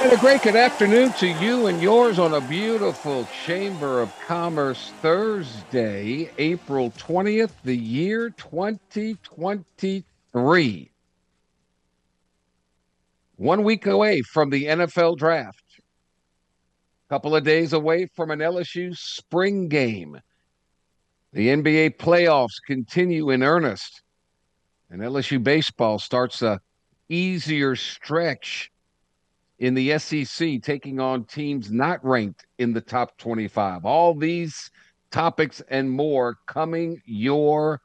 And a great good afternoon to you and yours on a beautiful Chamber of Commerce Thursday, April 20th, the year 2023. One week away from the NFL draft, a couple of days away from an LSU spring game. The NBA playoffs continue in earnest, and LSU baseball starts a easier stretch in the SEC, taking on teams not ranked in the top 25. All these topics and more coming your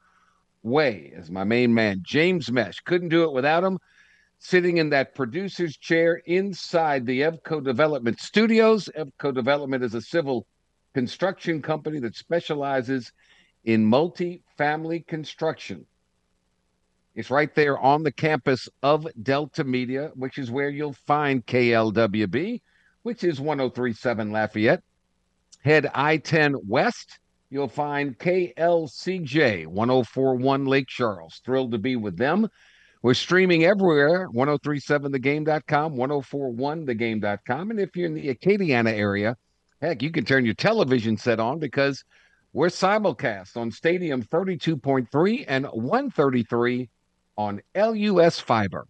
way as my main man, James Mesh. Couldn't do it without him. Sitting in that producer's chair inside the Evco Development Studios. Evco Development is a civil construction company that specializes in multi-family construction. It's right there on the campus of Delta Media, which is where you'll find KLWB, which is 1037 Lafayette. Head I 10 West, you'll find KLCJ 1041 Lake Charles. Thrilled to be with them. We're streaming everywhere 1037thegame.com, 1041thegame.com. And if you're in the Acadiana area, heck, you can turn your television set on because we're simulcast on Stadium 32.3 and 133 on LUS Fiber.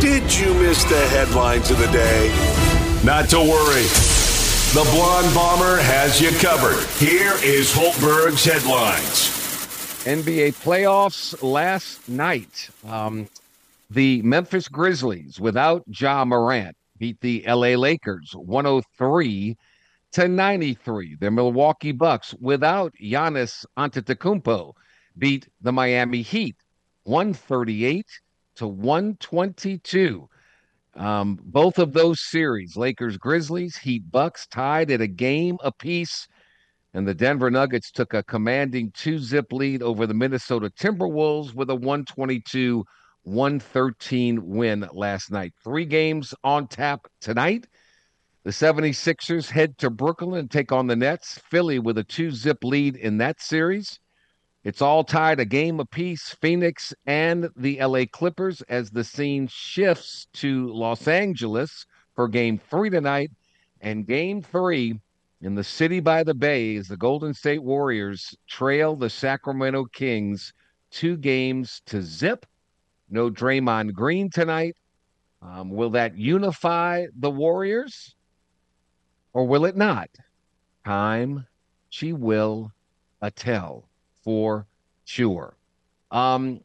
Did you miss the headlines of the day? Not to worry. The Blonde Bomber has you covered. Here is Hultberg's headlines. NBA playoffs last night. Um, the Memphis Grizzlies, without Ja Morant, beat the LA Lakers 103 to 93. The Milwaukee Bucks, without Giannis Antetokounmpo, beat the Miami Heat 138 to 122. Um, both of those series, Lakers Grizzlies, Heat Bucks, tied at a game apiece. And the Denver Nuggets took a commanding two zip lead over the Minnesota Timberwolves with a 122 113 win last night. Three games on tap tonight. The 76ers head to Brooklyn and take on the Nets. Philly with a two zip lead in that series. It's all tied a game apiece, Phoenix and the LA Clippers, as the scene shifts to Los Angeles for game three tonight. And game three in the city by the bay as the Golden State Warriors trail the Sacramento Kings two games to zip. No Draymond Green tonight. Um, will that unify the Warriors or will it not? Time she will tell for sure. Um,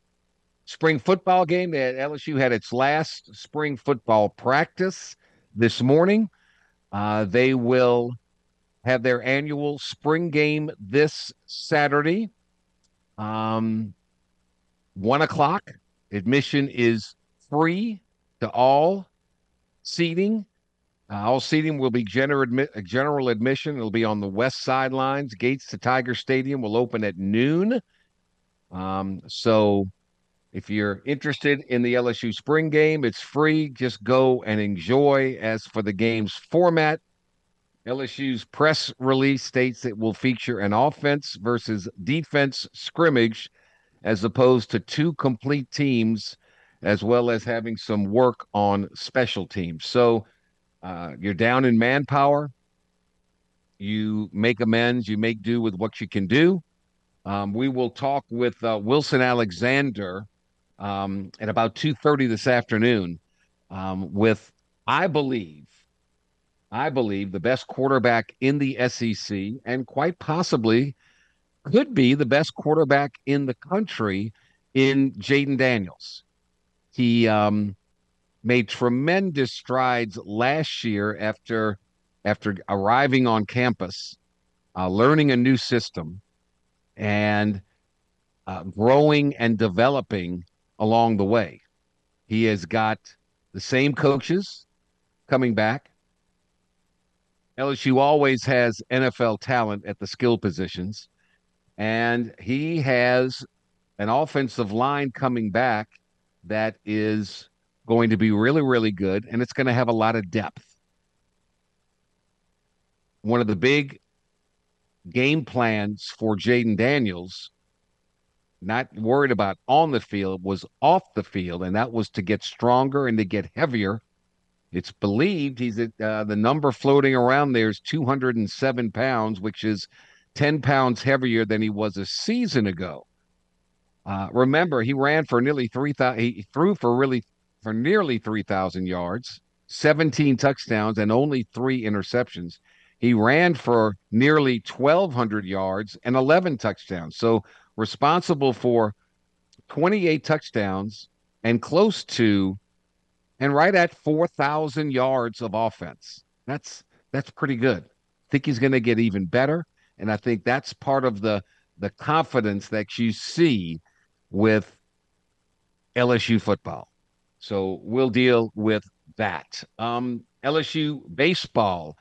spring football game at LSU had its last spring football practice this morning. Uh, they will have their annual spring game this Saturday. Um, one o'clock. Admission is free to all seating. Uh, all seating will be general, admi- general admission. It'll be on the west sidelines. Gates to Tiger Stadium will open at noon. Um, so if you're interested in the LSU spring game, it's free. Just go and enjoy. As for the game's format, LSU's press release states it will feature an offense versus defense scrimmage as opposed to two complete teams, as well as having some work on special teams. So uh, you're down in manpower. You make amends. You make do with what you can do. Um, we will talk with uh, Wilson Alexander um, at about two thirty this afternoon. Um, with I believe, I believe the best quarterback in the SEC, and quite possibly could be the best quarterback in the country in Jayden Daniels. He um, made tremendous strides last year after after arriving on campus, uh, learning a new system, and uh, growing and developing along the way. He has got the same coaches coming back. LSU always has NFL talent at the skill positions, and he has an offensive line coming back that is going to be really, really good, and it's going to have a lot of depth. One of the big game plans for Jayden Daniels, not worried about on the field, was off the field, and that was to get stronger and to get heavier. It's believed he's at uh, the number floating around there is 207 pounds, which is 10 pounds heavier than he was a season ago. Uh, remember, he ran for nearly 3,000, he threw for really for nearly 3,000 yards, 17 touchdowns, and only three interceptions. He ran for nearly 1,200 yards and 11 touchdowns. So responsible for 28 touchdowns and close to and right at 4,000 yards of offense. That's that's pretty good. I think he's going to get even better, and I think that's part of the the confidence that you see with LSU football. So we'll deal with that. Um, LSU baseball.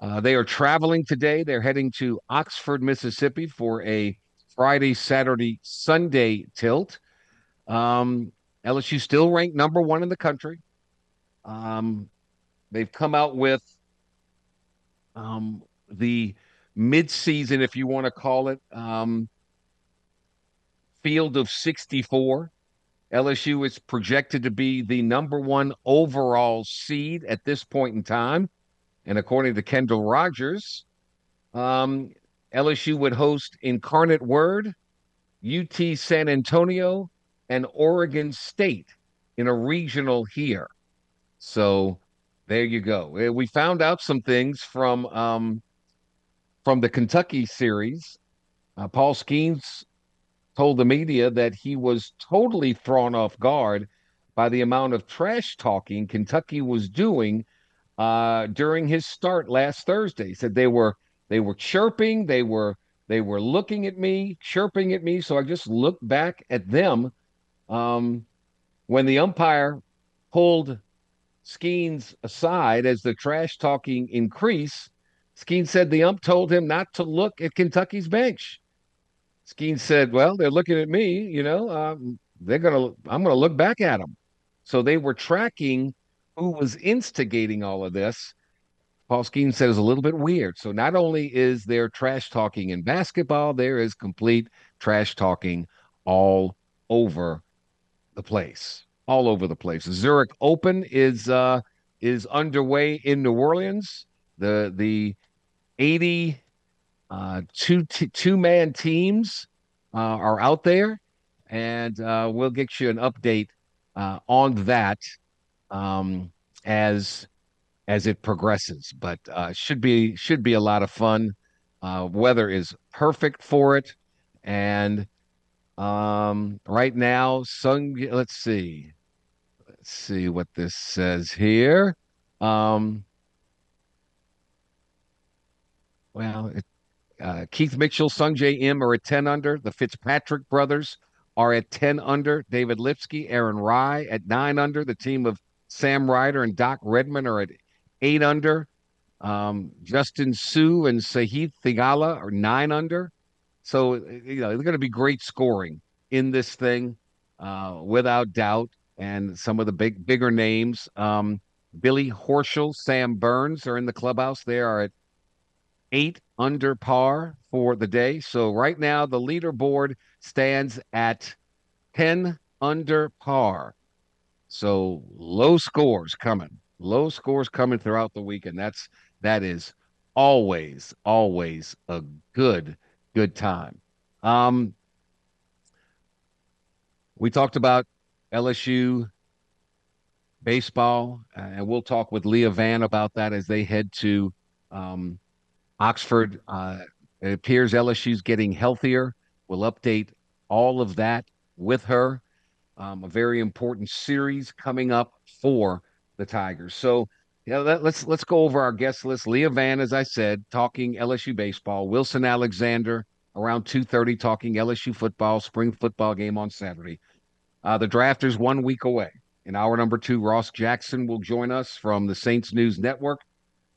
Uh, they are traveling today. They're heading to Oxford, Mississippi for a Friday, Saturday, Sunday tilt. Um, LSU still ranked number one in the country. Um, they've come out with um, the midseason, if you want to call it, um, field of 64. LSU is projected to be the number one overall seed at this point in time. And according to Kendall Rogers, um, LSU would host Incarnate Word, UT San Antonio, and Oregon State in a regional here. So there you go. Eh, we found out some things from um, from the Kentucky series. Uh, Paul Skenes told the media that he was totally thrown off guard by the amount of trash talking Kentucky was doing uh, during his start last Thursday. He said they were they were chirping, they were they were looking at me, chirping at me. So I just looked back at them. Um, when the umpire pulled Skenes aside as the trash talking increased, Skenes said the ump told him not to look at Kentucky's bench. Skenes said, "Well, they're looking at me. You know, um, they're gonna. I'm gonna look back at them." So they were tracking who was instigating all of this. Paul Skenes said was a little bit weird. So not only is there trash talking in basketball, there is complete trash talking all over the place. All over the place. Zurich Open is uh is underway in New Orleans. The the 80 uh, two t- two man teams uh, are out there, and uh, we'll get you an update uh, on that um, as as it progresses. But uh, should be should be a lot of fun. Uh, weather is perfect for it, and um, right now, sun. Let's see, let's see what this says here. Um, well, it, uh, Keith Mitchell, Sungjae Im are at 10 under. The Fitzpatrick brothers are at 10 under. David Lipsky, Aaron Rai at 9 under. The team of Sam Ryder and Doc Redman are at 8 under. Um, Justin Suh and Sahith Theegala are 9 under. So, you know, they're going to be great scoring in this thing, uh, without doubt. And some of the big, bigger names, um, Billy Horschel, Sam Burns are in the clubhouse. They are at eight under par for the day. So right now the leaderboard stands at 10 under par. So low scores coming. Low scores coming throughout the week and that's that is always always a good good time. Um we talked about LSU baseball, and we'll talk with Leah Vann about that as they head to um, Oxford, uh, it appears LSU's getting healthier. We'll update all of that with her. Um, a very important series coming up for the Tigers. So, yeah, let, let's let's go over our guest list. Leah Vann, as I said, talking LSU baseball. Wilson Alexander around two thirty, talking LSU football, spring football game on Saturday. Uh, the draft is one week away. In hour number two, Ross Jackson will join us from the Saints News Network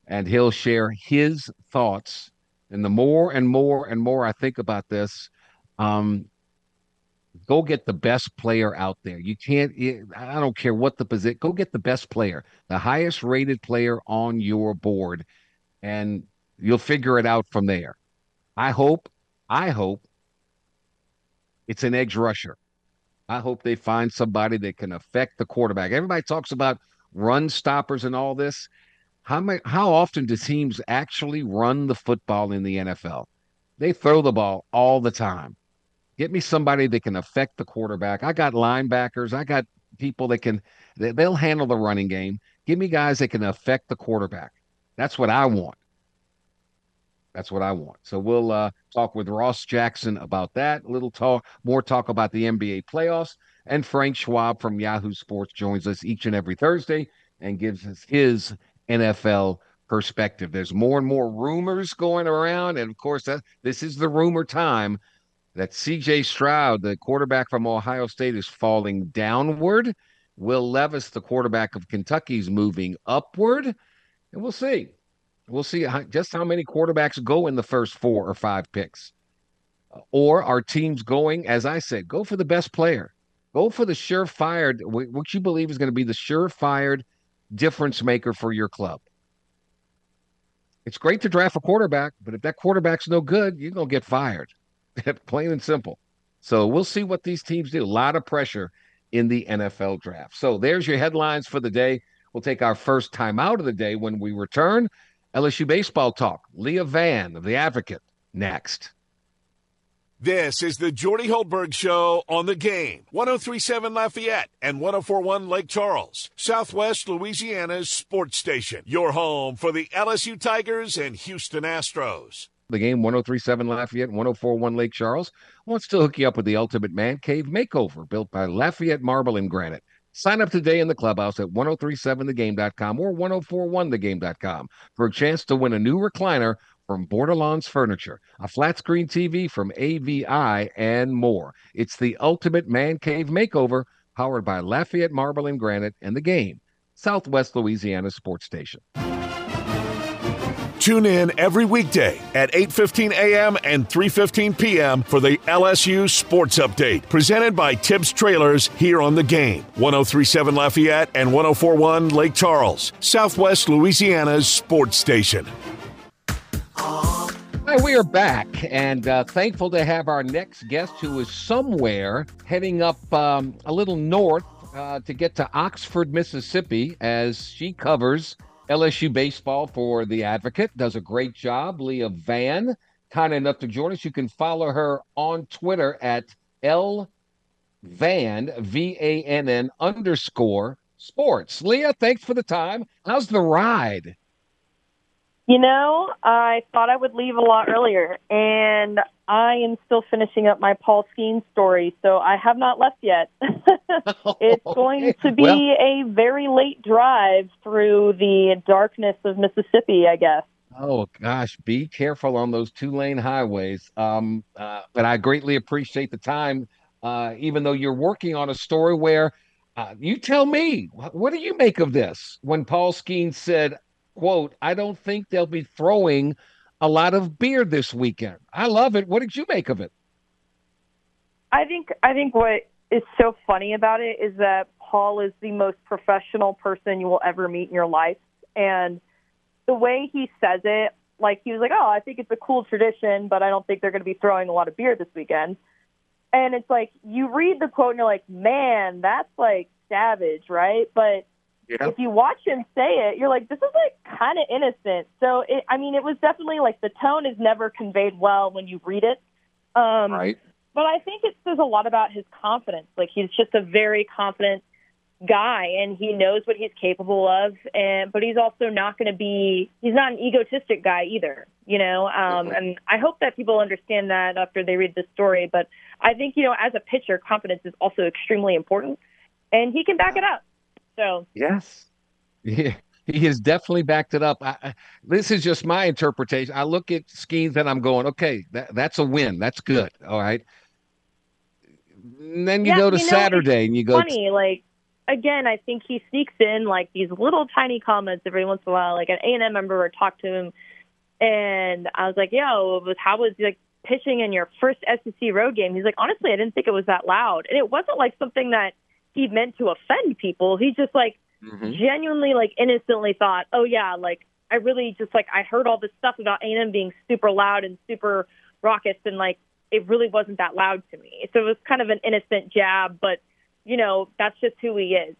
and he'll share his thoughts. And the more and more and more I think about this, um, go get the best player out there. You can't, I don't care what the position, go get the best player, the highest rated player on your board, and you'll figure it out from there. I hope, I hope it's an edge rusher. I hope they find somebody that can affect the quarterback. Everybody talks about run stoppers and all this. How many, how often do teams actually run the football in the NFL? They throw the ball all the time. Get me somebody that can affect the quarterback. I got linebackers. I got people that can they'll handle the running game. Give me guys that can affect the quarterback. That's what I want. That's what I want. So we'll uh, talk with Ross Jackson about that. A little talk, more talk about the NBA playoffs. And Frank Schwab from Yahoo Sports joins us each and every Thursday and gives us his NFL perspective. There's more and more rumors going around, and of course, that, this is the rumor time that C.J. Stroud, the quarterback from Ohio State, is falling downward. Will Levis, the quarterback of Kentucky, is moving upward, and we'll see. We'll see how, just how many quarterbacks go in the first four or five picks. Or are teams going, as I said, go for the best player. Go for the surefire, what you believe is going to be the surefire difference maker for your club. It's great to draft a quarterback, but if that quarterback's no good, you're going to get fired. Plain and simple. So we'll see what these teams do. A lot of pressure in the NFL draft. So there's your headlines for the day. We'll take our first time out of the day when we return. LSU baseball talk. Leah Vann of The Advocate next. This is the Jordy Hultberg Show on the game. 1037 Lafayette and 1041 Lake Charles, Southwest Louisiana's sports station. Your home for the LSU Tigers and Houston Astros. The game 1037 Lafayette, 1041 Lake Charles wants to hook you up with the ultimate man cave makeover built by Lafayette Marble and Granite. Sign up today in the clubhouse at 1037thegame.com or 1041thegame.com for a chance to win a new recliner from Bordelons Furniture, a flat screen TV from AVI, and more. It's the ultimate man cave makeover powered by Lafayette Marble and Granite and the game, Southwest Louisiana Sports Station. Tune in every weekday at 8:15 a.m. and 3:15 p.m. for the LSU Sports Update, presented by Tibbs Trailers here on the game. 1037 Lafayette and 1041 Lake Charles, Southwest Louisiana's sports station. Hi, we are back and uh, thankful to have our next guest who is somewhere heading up um, a little north uh, to get to Oxford, Mississippi, as she covers LSU baseball for the Advocate. Does a great job. Leah Vann, kind enough to join us. You can follow her on Twitter at L Vann V A N N underscore sports. Leah, thanks for the time. How's the ride? You know, I thought I would leave a lot earlier, and I am still finishing up my Paul Skenes story, so I have not left yet. it's going to be well, a very late drive through the darkness of Mississippi, I guess. Oh gosh, be careful on those two lane highways. Um, uh, but I greatly appreciate the time, uh, even though you're working on a story where uh, you tell me what do you make of this when Paul Skenes said quote, I don't think they'll be throwing a lot of beer this weekend. I love it. What did you make of it? I think I think what is so funny about it is that Paul is the most professional person you will ever meet in your life. And the way he says it, like he was like, Oh, I think it's a cool tradition, but I don't think they're gonna be throwing a lot of beer this weekend. And it's like you read the quote and you're like, Man, that's like savage, right? But yeah. if you watch him say it, you're like, this is like kind of innocent. So, it, I mean, it was definitely like the tone is never conveyed well when you read it. Um, right. But I think it says a lot about his confidence. Like he's just a very confident guy, and he knows what he's capable of. And but he's also not going to be. He's not an egotistic guy either. You know. Um, mm-hmm. And I hope that people understand that after they read this story. But I think you know, as a pitcher, confidence is also extremely important, and he can back it up. So yes, yeah, he has definitely backed it up. I, this is just my interpretation. I look at Skenes and I'm going, okay, that, that's a win. That's good. All right. And then you yeah, go to you know, Saturday and you go. Funny, like again, I think he sneaks in like these little tiny comments every once in a while. Like an A and M member talked to him, and I was like, "Yo, how was like pitching in your first SEC road game?" He's like, "Honestly, I didn't think it was that loud, and it wasn't like something that he meant to offend people. He just like mm-hmm. genuinely, like innocently thought, "Oh yeah, like I really just like I heard all this stuff about A and M being super loud and super raucous, and like it really wasn't that loud to me. So it was kind of an innocent jab, but you know that's just who he is.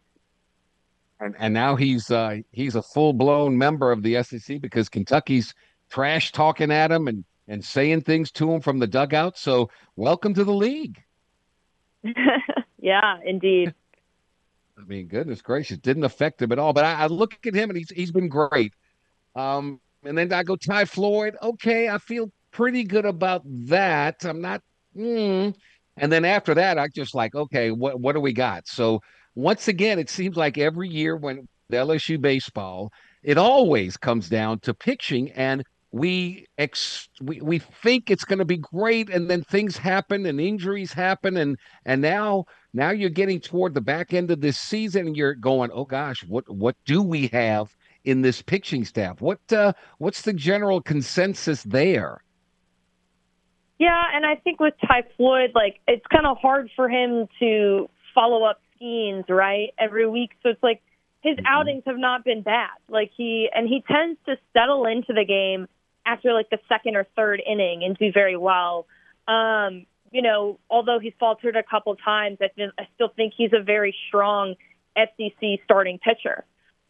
And, and now he's uh, he's a full blown member of the SEC because Kentucky's trash talking at him and and saying things to him from the dugout. So welcome to the league. yeah, indeed. I mean, goodness gracious, didn't affect him at all. But I, I, look at him and he's he's been great. Um, and then I go Ty Floyd. Okay, I feel pretty good about that. I'm not. Mm. And then after that, I just like, okay, what what do we got? So once again, it seems like every year when LSU baseball, it always comes down to pitching, and we ex we, we think it's going to be great, and then things happen and injuries happen, and and now now you're getting toward the back end of this season, and you're going, oh gosh, what what do we have in this pitching staff? What uh, what's the general consensus there? Yeah, and I think with Ty Floyd, like it's kind of hard for him to follow up Skenes right every week. So it's like his mm-hmm. outings have not been bad. Like he and he tends to settle into the game after like the second or third inning and do very well. Um, you know, although he's faltered a couple of times, I, th- I still think he's a very strong SEC starting pitcher.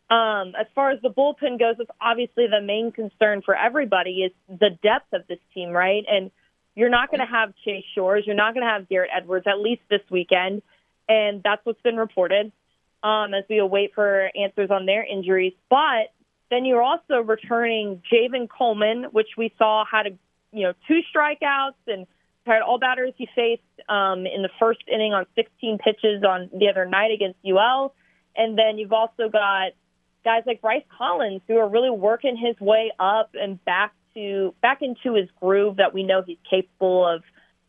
Um, as far as the bullpen goes, it's obviously the main concern for everybody is the depth of this team, right? And you're not going to have Chase Shores. You're not going to have Garrett Edwards, at least this weekend. And that's what's been reported um, as we await for answers on their injuries. But then you're also returning Javen Coleman, which we saw had a, you know two strikeouts and had all batters he faced um, in the first inning on 16 pitches on the other night against UL. And then you've also got guys like Bryce Collins who are really working his way up and back to back into his groove that we know he's capable of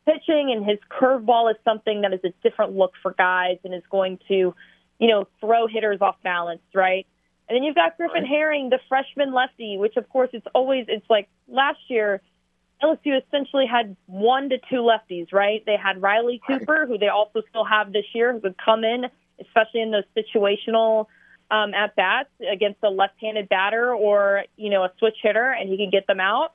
pitching, and his curveball is something that is a different look for guys and is going to, you know, throw hitters off balance, right? And then you've got Griffin Herring, the freshman lefty, which of course it's always it's like last year LSU essentially had one to two lefties, right? They had Riley Cooper, who they also still have this year, who could come in, especially in those situational um, at bats against a left-handed batter or you know a switch hitter, and he can get them out,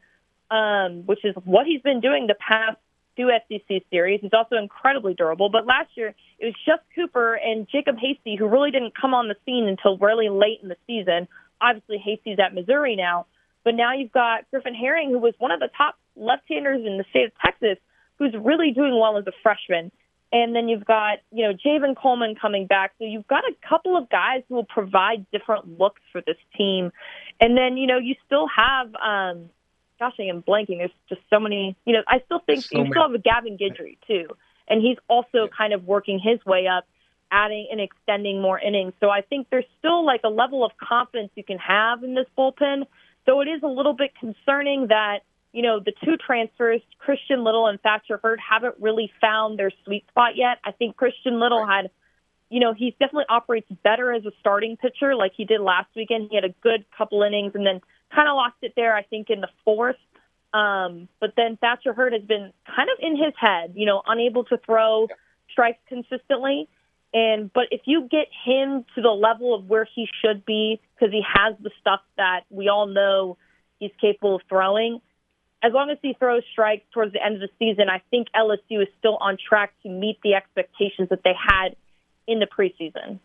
um, which is what he's been doing the past two SEC series. He's also incredibly durable. But last year it was just Cooper and Jacob Hasty who really didn't come on the scene until really late in the season. Obviously Hasty's at Missouri now, but now you've got Griffin Herring, who was one of the top left-handers in the state of Texas, who's really doing well as a freshman. And then you've got, you know, Javen Coleman coming back. So you've got a couple of guys who will provide different looks for this team. And then, you know, you still have, um, gosh, I am blanking. There's just so many, you know, I still think so you many. still have a Gavin Guidry too. And he's also kind of working his way up, adding and extending more innings. So I think there's still like a level of confidence you can have in this bullpen. So it is a little bit concerning that you know, the two transfers, Christian Little and Thatcher Hurd, haven't really found their sweet spot yet. I think Christian Little had, you know, he definitely operates better as a starting pitcher like he did last weekend. He had a good couple innings and then kind of lost it there, I think, in the fourth. Um, but then Thatcher Hurd has been kind of in his head, you know, unable to throw strikes consistently. And but if you get him to the level of where he should be, because he has the stuff that we all know he's capable of throwing, as long as he throws strikes towards the end of the season, I think LSU is still on track to meet the expectations that they had in the preseason.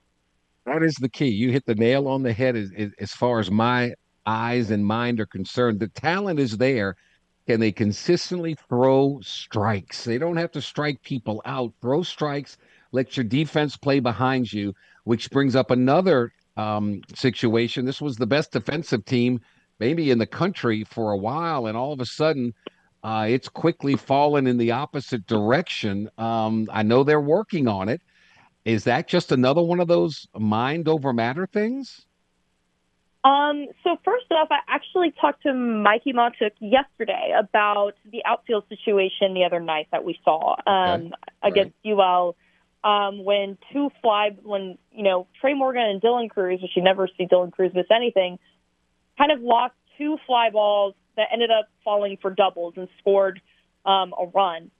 That is the key. You hit the nail on the head as, as far as my eyes and mind are concerned. The talent is there. Can they consistently throw strikes? They don't have to strike people out. Throw strikes, let your defense play behind you, which brings up another um, situation. This was the best defensive team maybe in the country for a while, and all of a sudden, uh, it's quickly fallen in the opposite direction. Um, I know they're working on it. Is that just another one of those mind over matter things? Um, so first off, I actually talked to Mikey Mahtook yesterday about the outfield situation the other night that we saw um, okay. against right. UL. um, when two fly when you know Trey Morgan and Dylan Crews, which you never see Dylan Crews miss anything, kind of lost two fly balls that ended up falling for doubles and scored um, a run.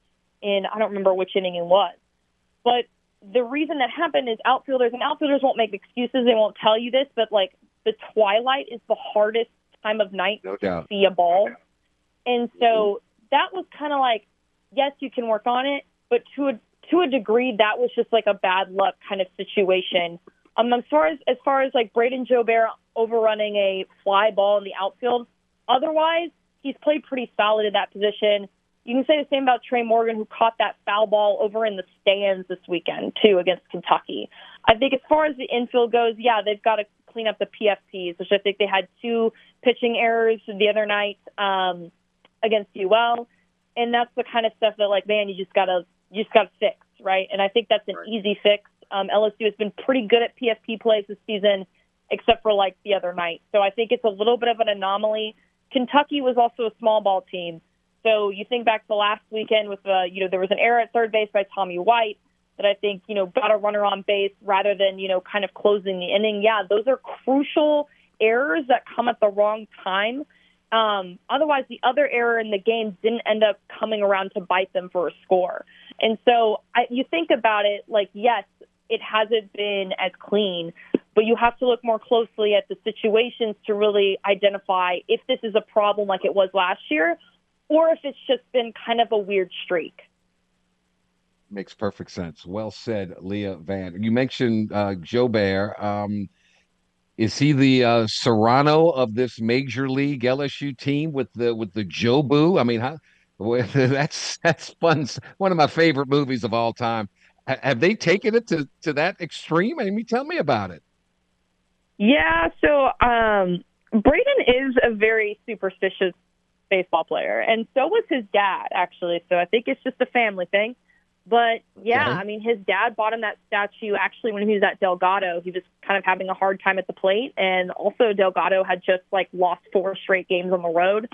In I don't remember which inning it was, but the reason that happened is outfielders and outfielders won't make excuses. They won't tell you this, but like the twilight is the hardest time of night No to doubt. see a ball, and so that was kind of like yes, you can work on it, but to a to a degree, that was just like a bad luck kind of situation. Um, as far as as far as like Brayden Jobert overrunning a fly ball in the outfield, otherwise he's played pretty solid in that position. You can say the same about Trey Morgan, who caught that foul ball over in the stands this weekend too against Kentucky. I think as far as the infield goes, yeah, they've got to clean up the PFPs, which I think they had two pitching errors the other night um, against UL, and that's the kind of stuff that like, man, you just gotta you just gotta fix, right? And I think that's an easy fix. Um, LSU has been pretty good at PFP plays this season, except for like the other night. So I think it's a little bit of an anomaly. Kentucky was also a small ball team. So you think back to the last weekend with the, you know, there was an error at third base by Tommy White that I think, you know, got a runner on base rather than, you know, kind of closing the inning. Yeah, those are crucial errors that come at the wrong time. Um, otherwise, the other error in the game didn't end up coming around to bite them for a score. And so I, you think about it like, yes, it hasn't been as clean, but you have to look more closely at the situations to really identify if this is a problem like it was last year or if it's just been kind of a weird streak. Makes perfect sense. Well said, Leah Vann. You mentioned uh, Jobert. Um, is he the uh, Cerrano of this major league LSU team with the with the Jobu? I mean, how, that's that's fun. One of my favorite movies of all time. Have they taken it to to that extreme? I mean, tell me about it. Yeah, so um, Brayden is a very superstitious baseball player, and so was his dad, actually. So I think it's just a family thing. But yeah, Okay. I mean, his dad bought him that statue actually when he was at Delgado. He was kind of having a hard time at the plate, and also Delgado had just like lost four straight games on the road,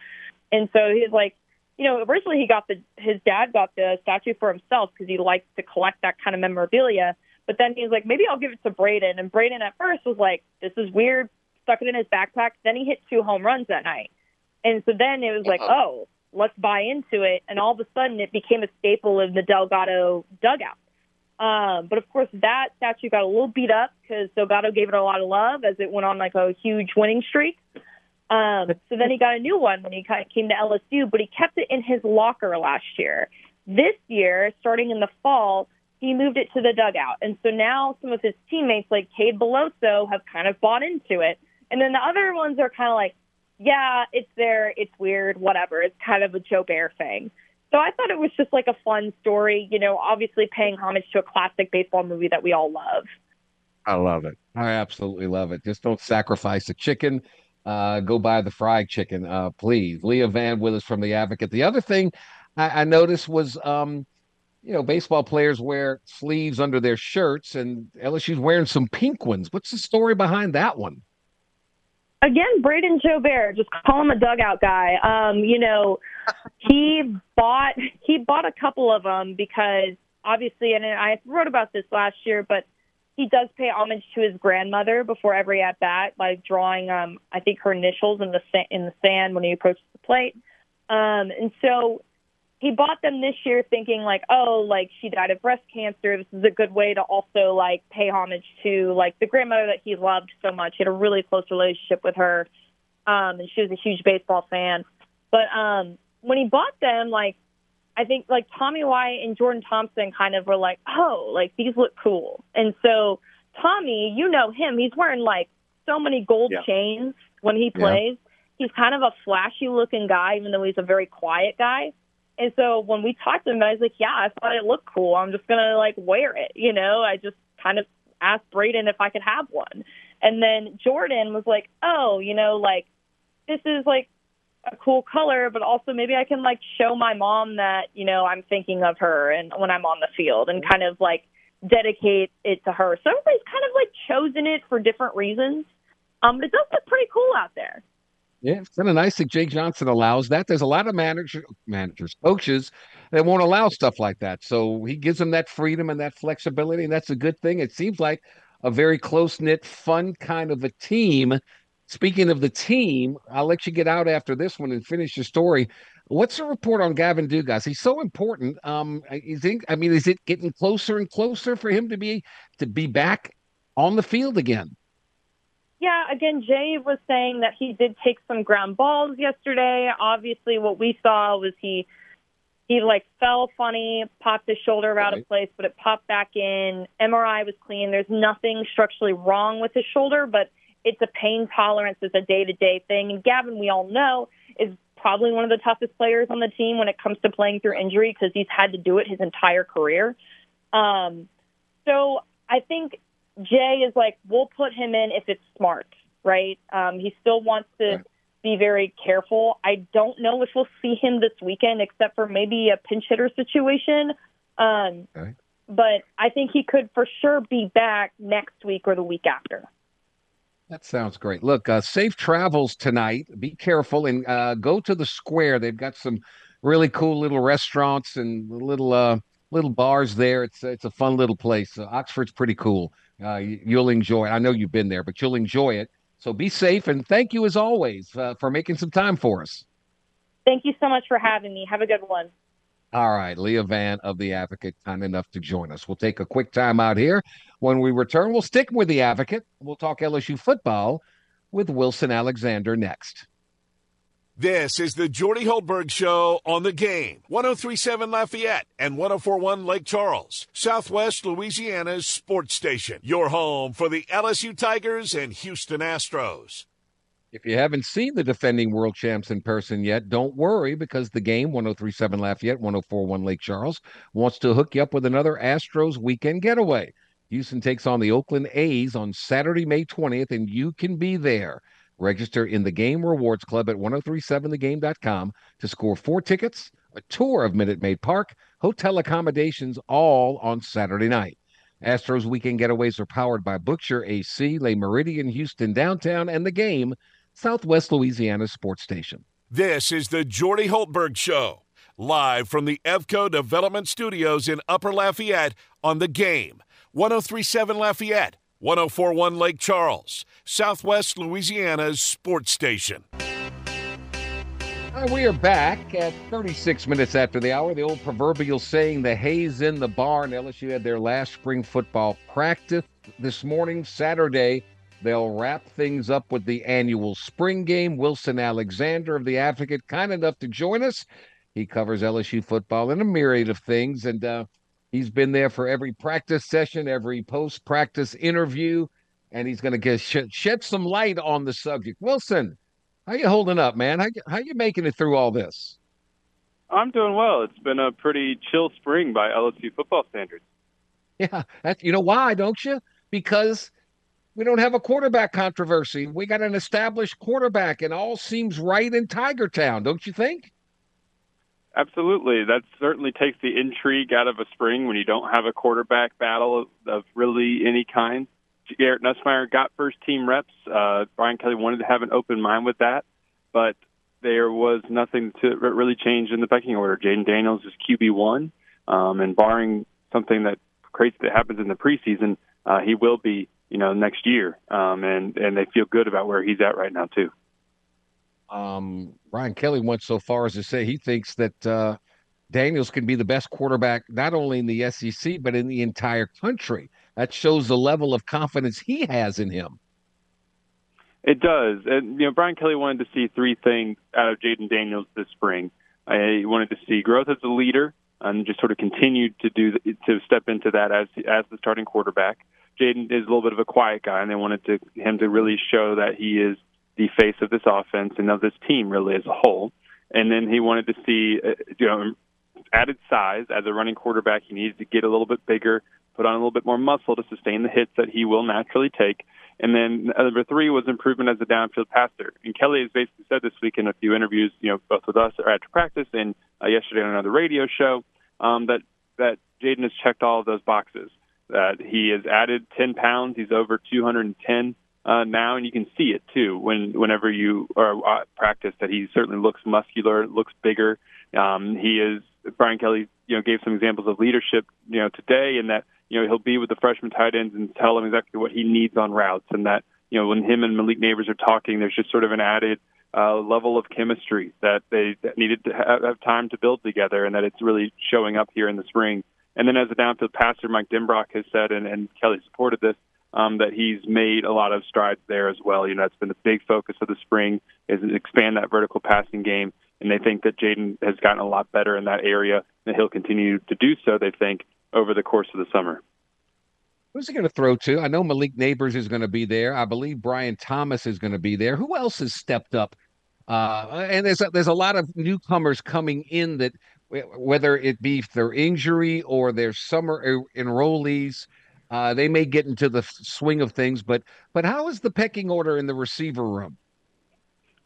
and so he's like, you know, originally he got the his dad got the statue for himself because he likes to collect that kind of memorabilia. But then he was like, maybe I'll give it to Brayden. And Brayden at first was like, this is weird. Stuck it in his backpack. Then he hit two home runs that night. And so then it was like, oh, let's buy into it. And all of a sudden it became a staple in the Delgado dugout. Um, but of course, that statue got a little beat up because Delgado gave it a lot of love as it went on like a huge winning streak. Um, so then he got a new one when he came to LSU, but he kept it in his locker last year. This year, starting in the fall, he moved it to the dugout. And so now some of his teammates, like Cade Beloso, have kind of bought into it. And then the other ones are kind of like, yeah, it's there, it's weird, whatever. It's kind of a Jobert thing. So I thought it was just like a fun story, you know, obviously paying homage to a classic baseball movie that we all love. I love it. I absolutely love it. Just don't sacrifice the chicken. Uh, go buy the fried chicken, uh, please. Leah Vann with us from the Advocate. The other thing I, I noticed was, um, you know, baseball players wear sleeves under their shirts, and LSU's wearing some pink ones. What's the story behind that one? Again, Brayden Jobert, just call him a dugout guy. Um, you know, he bought he bought a couple of them because obviously, and I wrote about this last year, but he does pay homage to his grandmother before every at bat by drawing, um, I think, her initials in the sa- in the sand when he approaches the plate. Um, and so he bought them this year thinking like, oh, like she died of breast cancer. This is a good way to also like pay homage to like the grandmother that he loved so much. He had a really close relationship with her. Um, and she was a huge baseball fan. But um, when he bought them, like, I think like Tommy White and Jordan Thompson kind of were like, oh, like these look cool. And so Tommy, you know him, he's wearing like so many gold Yeah. chains when he Yeah. plays. He's kind of a flashy looking guy, even though he's a very quiet guy. And so when we talked to him, I was like, yeah, I thought it looked cool. I'm just going to like wear it. You know, I just kind of asked Brayden if I could have one. And then Jordan was like, oh, you know, like this is like a cool color, but also maybe I can like show my mom that, you know, I'm thinking of her and when I'm on the field and kind of like dedicate it to her. So everybody's kind of like chosen it for different reasons. Um, but it does look pretty cool out there. Yeah, it's kind of nice that Jay Johnson allows that. There's a lot of manager, managers, coaches that won't allow stuff like that. So he gives them that freedom and that flexibility, and that's a good thing. It seems like a very close knit, fun kind of a team. Speaking of the team, I'll let you get out after this one and finish your story. What's the report on Gavin Dugas? He's so important. Um, you think? I mean, is it getting closer and closer for him to be to be back on the field again? Yeah, again, Jay was saying that he did take some ground balls yesterday. Obviously, what we saw was he he like fell funny, popped his shoulder out of place, but it popped back in. MRI was clean. There's nothing structurally wrong with his shoulder, but it's a pain tolerance. It's a day to day thing. And Gavin, we all know, is probably one of the toughest players on the team when it comes to playing through injury because he's had to do it his entire career. Um, so I think Jay is like, we'll put him in if it's smart, right? Um, he still wants to right. be very careful. I don't know if we'll see him this weekend, except for maybe a pinch hitter situation. Um. But I think he could for sure be back next week or the week after. That sounds great. Look, uh, safe travels tonight. Be careful and uh, go to the square. They've got some really cool little restaurants and little uh, little bars there. It's it's a fun little place. Oxford's pretty cool. Uh, you'll enjoy it. I know you've been there, but you'll enjoy it. So be safe and thank you as always uh, for making some time for us. Thank you so much for having me. Have a good one. All right, Leah Vann of The Advocate, kind enough to join us. We'll take a quick time out here. When we return, we'll stick with The Advocate. We'll talk LSU football with Wilson Alexander next. This is the Jordy Hultberg Show on the game. 1037 Lafayette and 1041 Lake Charles, Southwest Louisiana's sports station. Your home for the LSU Tigers and Houston Astros. If you haven't seen the defending world champs in person yet, don't worry because the game, 1037 Lafayette, 1041 Lake Charles, wants to hook you up with another Astros weekend getaway. Houston takes on the Oakland A's on Saturday, May 20th, and you can be there. Register in the Game Rewards Club at 1037thegame.com to score four tickets, a tour of Minute Maid Park, hotel accommodations, all on Saturday night. Astros weekend getaways are powered by Bookshare AC, Le Meridian Houston Downtown, and the game, Southwest Louisiana Sports Station. This is the Jordy Hultberg Show, live from the Evco Development Studios in Upper Lafayette on the game, 1037 Lafayette 1041 Lake Charles, Southwest Louisiana's sports station. Uh, we are back at 36 minutes after the hour. The old proverbial saying, the hay's in the barn. LSU had their last spring football practice this morning, Saturday. They'll wrap things up with the annual spring game. Wilson Alexander of the Advocate, kind enough to join us. He covers LSU football and a myriad of things. And uh, He's been there for every practice session, every post practice interview, and he's going to get shed, shed some light on the subject. Wilson, how you holding up, man? How how you making it through all this? I'm doing well. It's been a pretty chill spring by LSU football standards. Yeah, that's, you know why, don't you? Because we don't have a quarterback controversy. We got an established quarterback, and all seems right in Tiger Town, don't you think? Absolutely. That certainly takes the intrigue out of a spring when you don't have a quarterback battle of, of really any kind. Garrett Nussmeier got first team reps. Uh, Brian Kelly wanted to have an open mind with that, but there was nothing to really change in the pecking order. Jayden Daniels is QB one, um, and barring something that crazy that happens in the preseason, uh, he will be, you know, next year. Um, and and they feel good about where he's at right now too. Um, Brian Kelly went so far as to say he thinks that uh, Daniels can be the best quarterback not only in the SEC but in the entire country. That shows the level of confidence he has in him. It does, and you know Brian Kelly wanted to see three things out of Jayden Daniels this spring. I wanted to see growth as a leader, and just sort of continued to do to step into that as as the starting quarterback. Jayden is a little bit of a quiet guy, and they wanted to him to really show that he is the face of this offense and of this team really as a whole. And then he wanted to see, uh, you know, added size as a running quarterback. He needed to get a little bit bigger, put on a little bit more muscle to sustain the hits that he will naturally take. And then number three was improvement as a downfield passer. And Kelly has basically said this week in a few interviews, you know, both with us or after practice and uh, yesterday on another radio show, um, that that Jayden has checked all of those boxes. That he has added 10 pounds. He's over 210 uh, now, and you can see it too when whenever you are at practice that he certainly looks muscular, looks bigger. Um, he is Brian Kelly, you know, gave some examples of leadership, you know, today, and that you know he'll be with the freshman tight ends and tell them exactly what he needs on routes, and that you know when him and Malik Nabers are talking, there's just sort of an added uh, level of chemistry that they that needed to have, have time to build together, and that it's really showing up here in the spring. And then as a downfield passer, Mike Denbrock has said, and, and Kelly supported this, um, that he's made a lot of strides there as well. You know, that's been a big focus of the spring is expand that vertical passing game, and they think that Jayden has gotten a lot better in that area, and he'll continue to do so. They think over the course of the summer. Who's he going to throw to? I know Malik Nabers is going to be there. I believe Brian Thomas is going to be there. Who else has stepped up? Uh, and there's a, there's a lot of newcomers coming in that whether it be their injury or their summer enrollees, uh, they may get into the swing of things. But but how is the pecking order in the receiver room?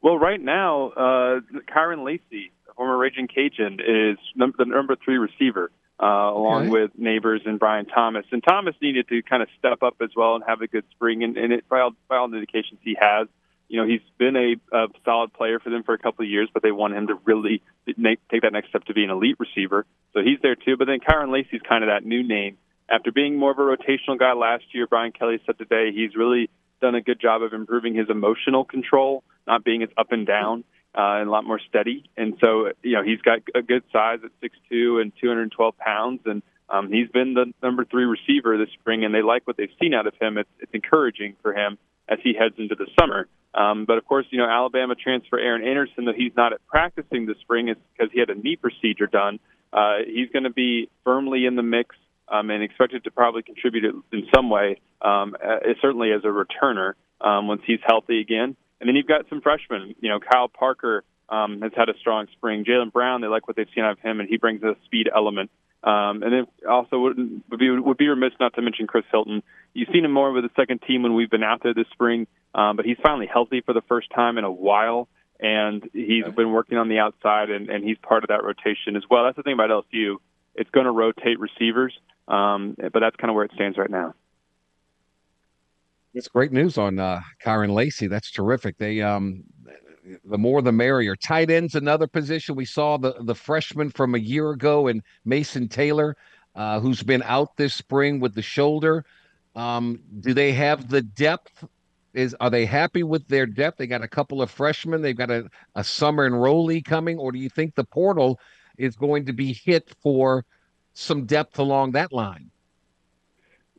Well, right now, uh, Kyren Lacy, former Raging Cajun, is num- the number three receiver, uh, along okay. with Nabers and Brian Thomas. And Thomas needed to kind of step up as well and have a good spring, and, and it, by, all, by all indications, he has you know, he's been a, a solid player for them for a couple of years, but they want him to really take that next step to be an elite receiver. So he's there too. But then Kyren Lacy's kind of that new name. After being more of a rotational guy last year, Brian Kelly said today he's really done a good job of improving his emotional control, not being as up and down uh, and a lot more steady. And so, you know, he's got a good size at 6'2 and 212 pounds. And um, he's been the number three receiver this spring, and they like what they've seen out of him. It's, it's encouraging for him as he heads into the summer. Um, but of course, you know, Alabama transfer Aaron Anderson, though he's not at practicing this spring, is because he had a knee procedure done. Uh, he's going to be firmly in the mix um, and expected to probably contribute in some way, um, uh, certainly as a returner um, once he's healthy again. And then you've got some freshmen. You know, Kyle Parker um, has had a strong spring. Jalen Brown, they like what they've seen out of him, and he brings a speed element. Um, and then also would, would be would be remiss not to mention Chris Hilton. You've seen him more with the second team when we've been out there this spring, um, but he's finally healthy for the first time in a while, and he's been working on the outside, and, and he's part of that rotation as well. That's the thing about LSU; it's going to rotate receivers, um, but that's kind of where it stands right now. It's great news on uh, Kyren Lacy. That's terrific. They um, the more the merrier. Tight ends, another position. We saw the the freshman from a year ago and Mason Taylor, uh, who's been out this spring with the shoulder. Um, do they have the depth? Is are they happy with their depth? They got a couple of freshmen. They've got a, a summer enrollee coming, or do you think the portal is going to be hit for some depth along that line?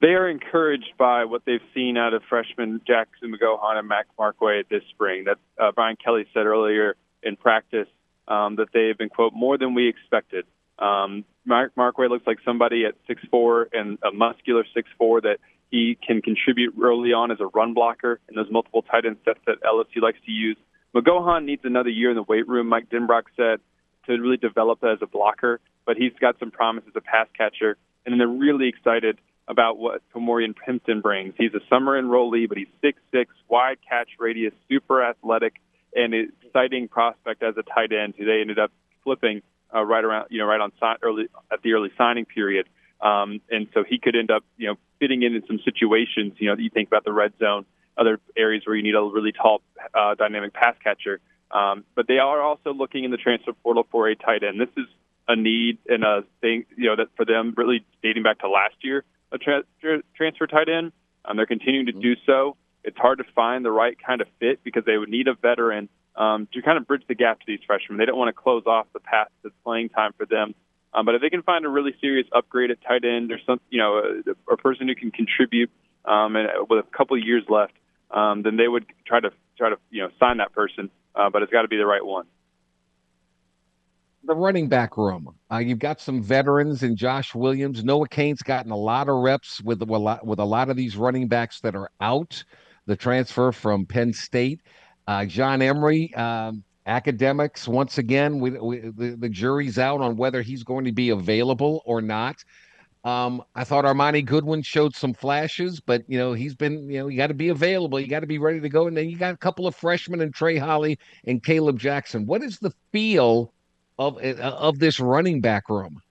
They are encouraged by what they've seen out of freshman Jackson McGohan and Mac Markway this spring. That uh, Brian Kelly said earlier in practice um, that they have been quote more than we expected. Um, Mark Markway looks like somebody at six four and a muscular six four that he can contribute early on as a run blocker in those multiple tight end sets that LSU likes to use. McGohan needs another year in the weight room. Mike Denbrock said to really develop as a blocker, but he's got some promise as a pass catcher. And they're really excited about what Ka'Morreun Pimpton brings. He's a summer enrollee, but he's six six, wide catch radius, super athletic, and exciting prospect as a tight end who they ended up flipping uh, right around, you know, right on early at the early signing period. Um, and so he could end up, you know, fitting in in some situations. You know, you think about the red zone, other areas where you need a really tall, uh, dynamic pass catcher. Um, but they are also looking in the transfer portal for a tight end. This is a need and a thing, you know, that for them really dating back to last year a tra- tra- transfer tight end. Um, they're continuing to mm-hmm. do so. It's hard to find the right kind of fit because they would need a veteran um, to kind of bridge the gap to these freshmen. They don't want to close off the path to playing time for them. Um, but if they can find a really serious upgrade at tight end or some, you know, a, a person who can contribute um, and with a couple of years left, um, then they would try to try to you know sign that person. Uh, but it's got to be the right one the running back room. Uh, you've got some veterans in Josh Williams. Noah Cain's gotten a lot of reps with with a lot, with a lot of these running backs that are out. The transfer from Penn State, uh, John Emery, um, academics. Once again, we, we, the, the jury's out on whether he's going to be available or not. Um, I thought Armoni Goodwin showed some flashes, but you know he's been you know you got to be available, you got to be ready to go, and then you got a couple of freshmen and Trey Holly and Kaleb Jackson. What is the feel of uh, of this running back room?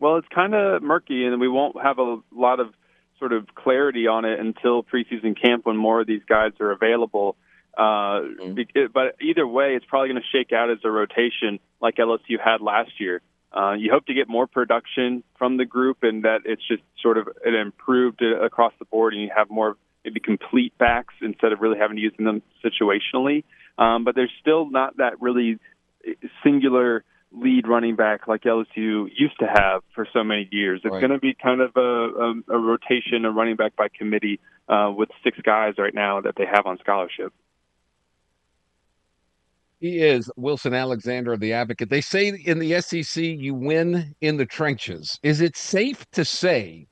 Well, it's kind of murky, and we won't have a lot of sort of clarity on it until preseason camp when more of these guys are available. Uh, mm-hmm. But either way, it's probably going to shake out as a rotation like LSU had last year. Uh, you hope to get more production from the group and that it's just sort of it improved across the board and you have more maybe complete backs instead of really having to use them situationally. Um, but there's still not that really singular lead running back like LSU used to have for so many years. It's right. going to be kind of a, a, a, rotation, a running back by committee uh, with six guys right now that they have on scholarship. He is Wilson Alexander of the Advocate. They say in the SEC you win in the trenches. Is it safe to say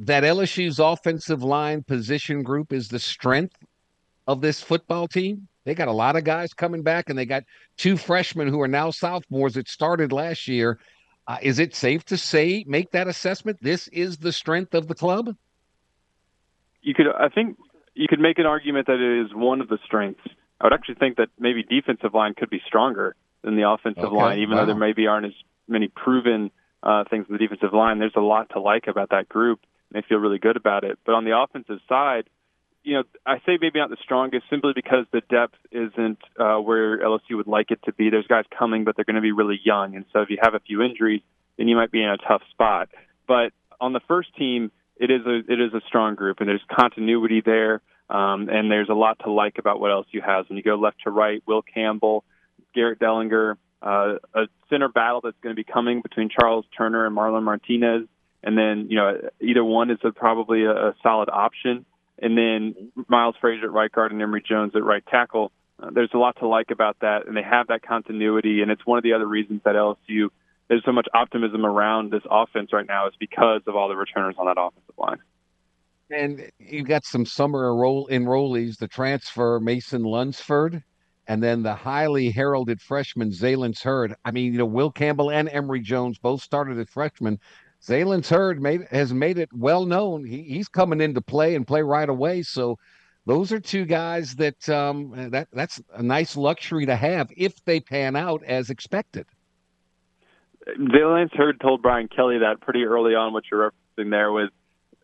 that LSU's offensive line position group is the strength of this football team? They got a lot of guys coming back, and they got two freshmen who are now sophomores that started last year. Uh, is it safe to say, make that assessment? This is the strength of the club. You could, I think, you could make an argument that it is one of the strengths. I would actually think that maybe defensive line could be stronger than the offensive okay. line, even wow. though there maybe aren't as many proven uh, things in the defensive line. There's a lot to like about that group, and they feel really good about it. But on the offensive side, you know, I say maybe not the strongest simply because the depth isn't uh, where LSU would like it to be. There's guys coming, but they're going to be really young, and so if you have a few injuries, then you might be in a tough spot. But on the first team, it is a it is a strong group, and there's continuity there, um, and there's a lot to like about what LSU has. When you go left to right, Will Campbell, Garrett Dellinger, uh, a center battle that's going to be coming between Charles Turner and Marlon Martinez, and then you know either one is a, probably a, a solid option and then Miles Frazier at right guard and Emery Jones at right tackle. Uh, there's a lot to like about that, and they have that continuity, and it's one of the other reasons that LSU there's so much optimism around this offense right now is because of all the returners on that offensive line. And you've got some summer enroll- enrollees, the transfer Mason Lunsford, and then the highly heralded freshman Zalance Heard. I mean, you know, Will Campbell and Emery Jones both started as freshmen. Zalance Heard made has made it well known. He, he's coming into play and play right away. So those are two guys that um, that that's a nice luxury to have if they pan out as expected. Zalance Heard told Brian Kelly that pretty early on. What you're referencing there was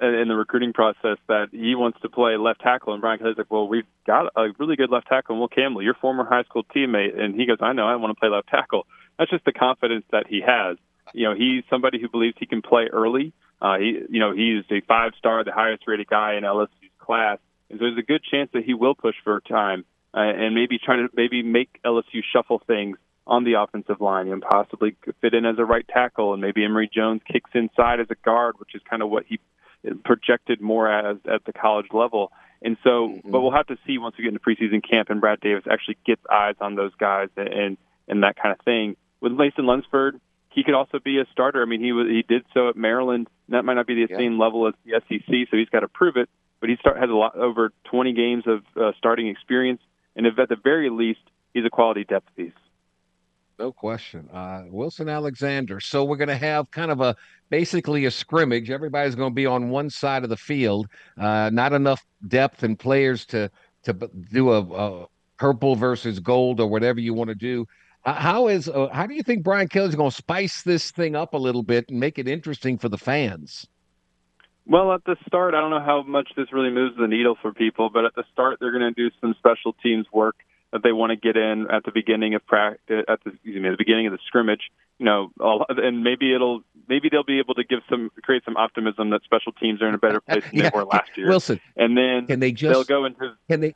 in the recruiting process that he wants to play left tackle, and Brian Kelly's like, "Well, we've got a really good left tackle, and Will Campbell, your former high school teammate," and he goes, "I know, I want to play left tackle." That's just the confidence that he has you know, he's somebody who believes he can play early. Uh, he, you know, he's a five star, the highest rated guy in LSU's class. And so there's a good chance that he will push for time uh, and maybe trying to maybe make LSU shuffle things on the offensive line and possibly fit in as a right tackle. And maybe Emery Jones kicks inside as a guard, which is kind of what he projected more as at the college level. And so, mm-hmm. but we'll have to see once we get into preseason camp and Brad Davis actually gets eyes on those guys and and that kind of thing. With Mason Lunsford, he could also be a starter. I mean, he was he did so at Maryland. That might not be the yeah. same level as the SEC, so he's got to prove it. But he start has a lot over 20 games of uh, starting experience, and if at the very least, he's a quality depth piece. No question. Uh, Wilson Alexander. So we're going to have kind of a basically a scrimmage. Everybody's going to be on one side of the field. Uh, not enough depth and players to to do a, a purple versus gold or whatever you want to do. How is uh, how do you think Brian Kelly's going to spice this thing up a little bit and make it interesting for the fans? Well, at the start, I don't know how much this really moves the needle for people, but at the start, they're going to do some special teams work that they want to get in at the beginning of practice, at the, excuse me, at the beginning of the scrimmage. You know, and maybe it'll maybe they'll be able to give some create some optimism that special teams are in a better place than yeah. they were last year. Wilson, and then can they just they'll go into can they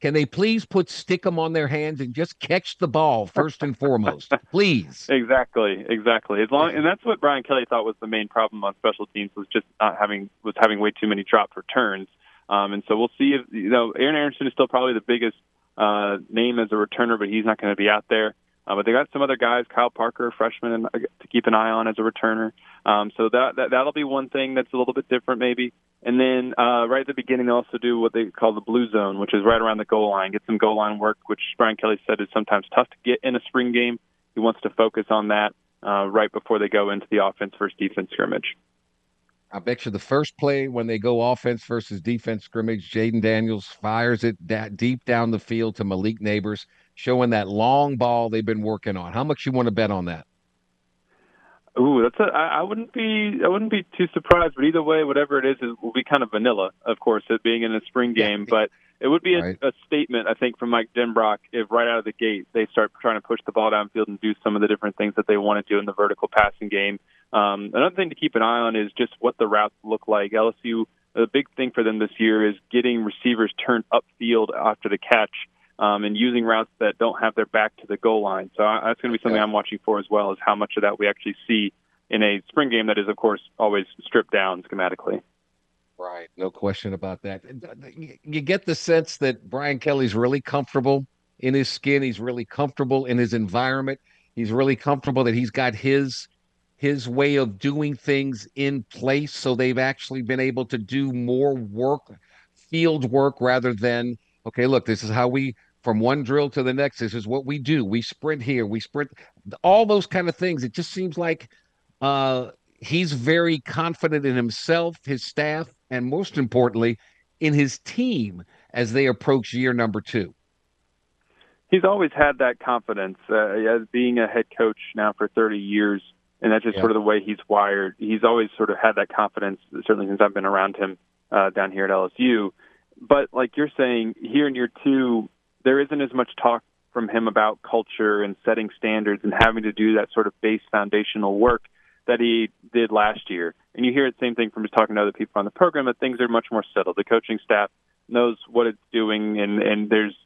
can they please put stick them on their hands and just catch the ball first and foremost, please? Exactly, exactly. As long and that's what Brian Kelly thought was the main problem on special teams was just not having was having way too many dropped returns. Um, and so we'll see if you know Aaron Anderson is still probably the biggest uh, name as a returner, but he's not going to be out there. Uh, but they got some other guys, Kyle Parker, freshman, uh, to keep an eye on as a returner. Um, so that, that that'll be one thing that's a little bit different, maybe. And then uh, right at the beginning, they also do what they call the blue zone, which is right around the goal line. Get some goal line work, which Brian Kelly said is sometimes tough to get in a spring game. He wants to focus on that uh, right before they go into the offense versus defense scrimmage. I bet you the first play when they go offense versus defense scrimmage, Jayden Daniels fires it that deep down the field to Malik Nabers, showing that long ball they've been working on. How much you want to bet on that? Ooh, that's a. I, I wouldn't be. I wouldn't be too surprised. But either way, whatever it is, it will be kind of vanilla. Of course, it being in a spring game, yeah. but it would be a, right. a statement, I think, from Mike Denbrock if right out of the gate they start trying to push the ball downfield and do some of the different things that they want to do in the vertical passing game. Um, another thing to keep an eye on is just what the routes look like. LSU, the big thing for them this year is getting receivers turned upfield after the catch um, and using routes that don't have their back to the goal line. So uh, that's going to be something I'm watching for as well, is how much of that we actually see in a spring game that is, of course, always stripped down schematically. Right, no question about that. You get the sense that Brian Kelly's really comfortable in his skin. He's really comfortable in his environment. He's really comfortable that he's got his his way of doing things in place. So they've actually been able to do more work, field work, rather than okay. Look, this is how we from one drill to the next. This is what we do. We sprint here. We sprint. All those kind of things. It just seems like uh, he's very confident in himself, his staff, and most importantly, in his team as they approach year number two. He's always had that confidence uh, as being a head coach now for 30 years, and that's just yeah. sort of the way he's wired. He's always sort of had that confidence, certainly since I've been around him uh, down here at LSU. But like you're saying, here in year two, there isn't as much talk from him about culture and setting standards and having to do that sort of base foundational work that he did last year. And you hear the same thing from just talking to other people on the program that things are much more settled. The coaching staff knows what it's doing, and and there's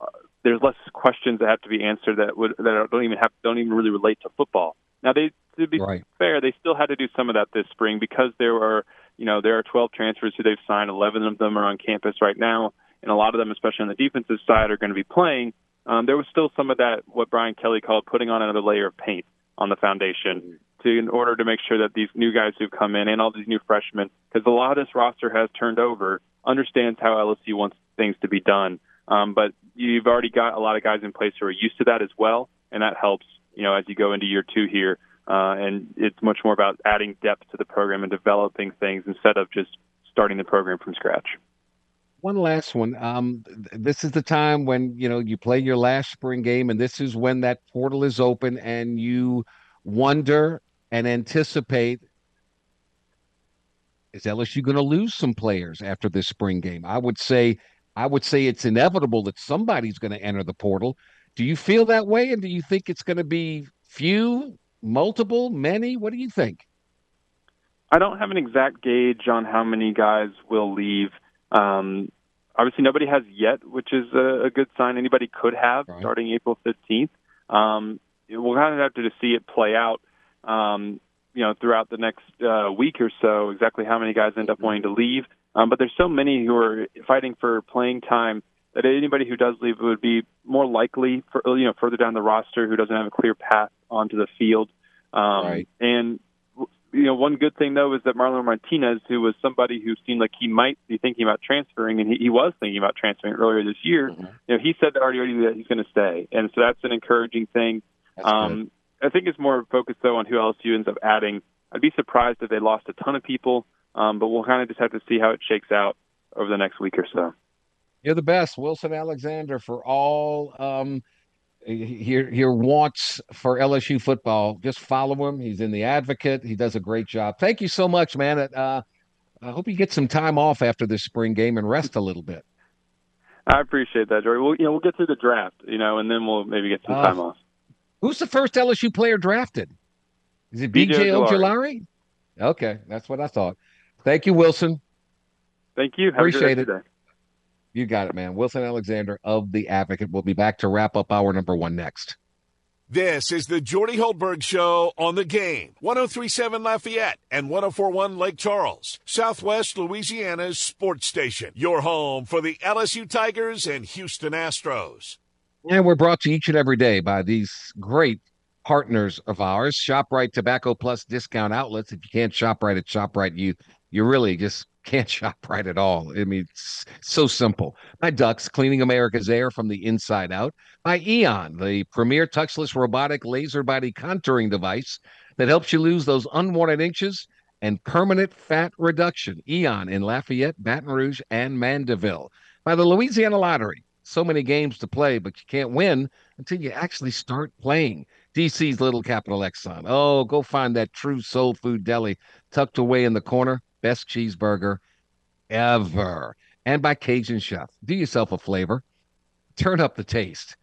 uh, there's less questions that have to be answered that would that don't even have don't even really relate to football. Now they to be right. fair, they still had to do some of that this spring because there were you know there are 12 transfers who they've signed. 11 of them are on campus right now and a lot of them, especially on the defensive side, are going to be playing. Um, there was still some of that what Brian Kelly called putting on another layer of paint on the foundation to in order to make sure that these new guys who've come in and all these new freshmen, because a lot of this roster has turned over, understands how LSU wants things to be done. Um, but you've already got a lot of guys in place who are used to that as well, and that helps. You know, as you go into year two here, uh, and it's much more about adding depth to the program and developing things instead of just starting the program from scratch one last one. Um, this is the time when you know you play your last spring game, and this is when that portal is open, and you wonder and anticipate: is LSU going to lose some players after this spring game? I would say, I would say it's inevitable that somebody's going to enter the portal. Do you feel that way, and do you think it's going to be few, multiple, many? What do you think? I don't have an exact gauge on how many guys will leave. Um, obviously, nobody has yet, which is a, a good sign. Anybody could have right. starting April 15th. Um, we'll kind of have to just see it play out, um, you know, throughout the next uh, week or so, exactly how many guys end up wanting to leave. Um, but there's so many who are fighting for playing time that anybody who does leave would be more likely, for, you know, further down the roster who doesn't have a clear path onto the field. Um, right. And you know, one good thing though is that Marlon Martinez, who was somebody who seemed like he might be thinking about transferring, and he, he was thinking about transferring earlier this year. Mm-hmm. You know, he said that already that he's going to stay, and so that's an encouraging thing. Um, I think it's more focused though on who LSU ends up adding. I'd be surprised if they lost a ton of people, um, but we'll kind of just have to see how it shakes out over the next week or so. You're the best, Wilson Alexander, for all. Um, your your wants for LSU football. Just follow him. He's in the Advocate. He does a great job. Thank you so much, man. Uh, I hope you get some time off after this spring game and rest a little bit. I appreciate that, Jordy. We'll you know we'll get through the draft, you know, and then we'll maybe get some uh, time off. Who's the first LSU player drafted? Is it BJ, BJ Ojulari? Okay, that's what I thought. Thank you, Wilson. Thank you. Have Appreciate it. You got it, man. Wilson Alexander of The Advocate. We'll be back to wrap up our number one next. This is the Jordy Hultberg Show on the game. 1037 Lafayette and 1041 Lake Charles, Southwest Louisiana's sports station. Your home for the LSU Tigers and Houston Astros. And we're brought to each and every day by these great partners of ours, ShopRite Tobacco Plus discount outlets. If you can't shop right at ShopRite, you you really just can't shop right at all. I mean, it's so simple. My Ducks, cleaning America's air from the inside out. By Eon, the premier touchless robotic laser body contouring device that helps you lose those unwanted inches and permanent fat reduction. Eon in Lafayette, Baton Rouge, and Mandeville. By the Louisiana Lottery. So many games to play, but you can't win until you actually start playing. DC's Little Capital Exxon. Oh, go find that true soul food deli tucked away in the corner. Best cheeseburger ever. And by Cajun Chef. Do yourself a flavor. Turn up the taste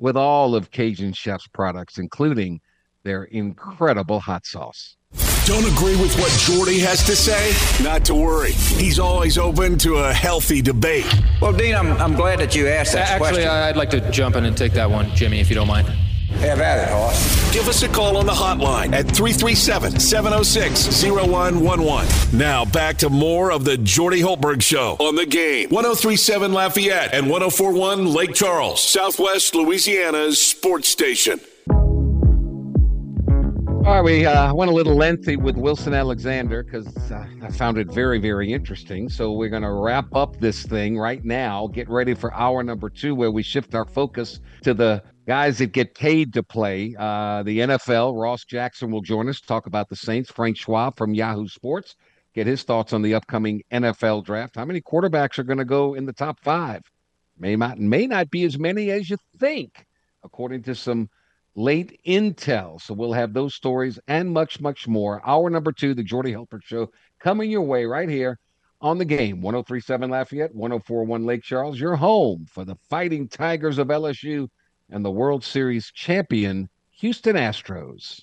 with all of Cajun Chef's products, including their incredible hot sauce. Don't agree with what Jordy has to say? Not to worry. He's always open to a healthy debate. Well, Dean, I'm, I'm glad that you asked that Actually, question. I'd like to jump in and take that one, Jimmy, if you don't mind. Have at it, Hoss. Give us a call on the hotline at 337 706 0111. Now back to more of the Jordy Hultberg Show on the game. 1037 Lafayette and 1041 Lake Charles, Southwest Louisiana's sports station. All right, we uh, went a little lengthy with Wilson Alexander because uh, I found it very, very interesting. So we're going to wrap up this thing right now. Get ready for hour number two, where we shift our focus to the guys that get paid to play. Uh, the NFL. Ross Jackson will join us. Talk about the Saints. Frank Schwab from Yahoo Sports. Get his thoughts on the upcoming NFL draft. How many quarterbacks are going to go in the top five? May not may not be as many as you think, according to some late intel. So we'll have those stories and much, much more. Hour number two, the Jordy Hultberg Show, coming your way right here on the game. 1037 Lafayette, 1041 Lake Charles, your home for the Fighting Tigers of LSU and the World Series champion Houston Astros.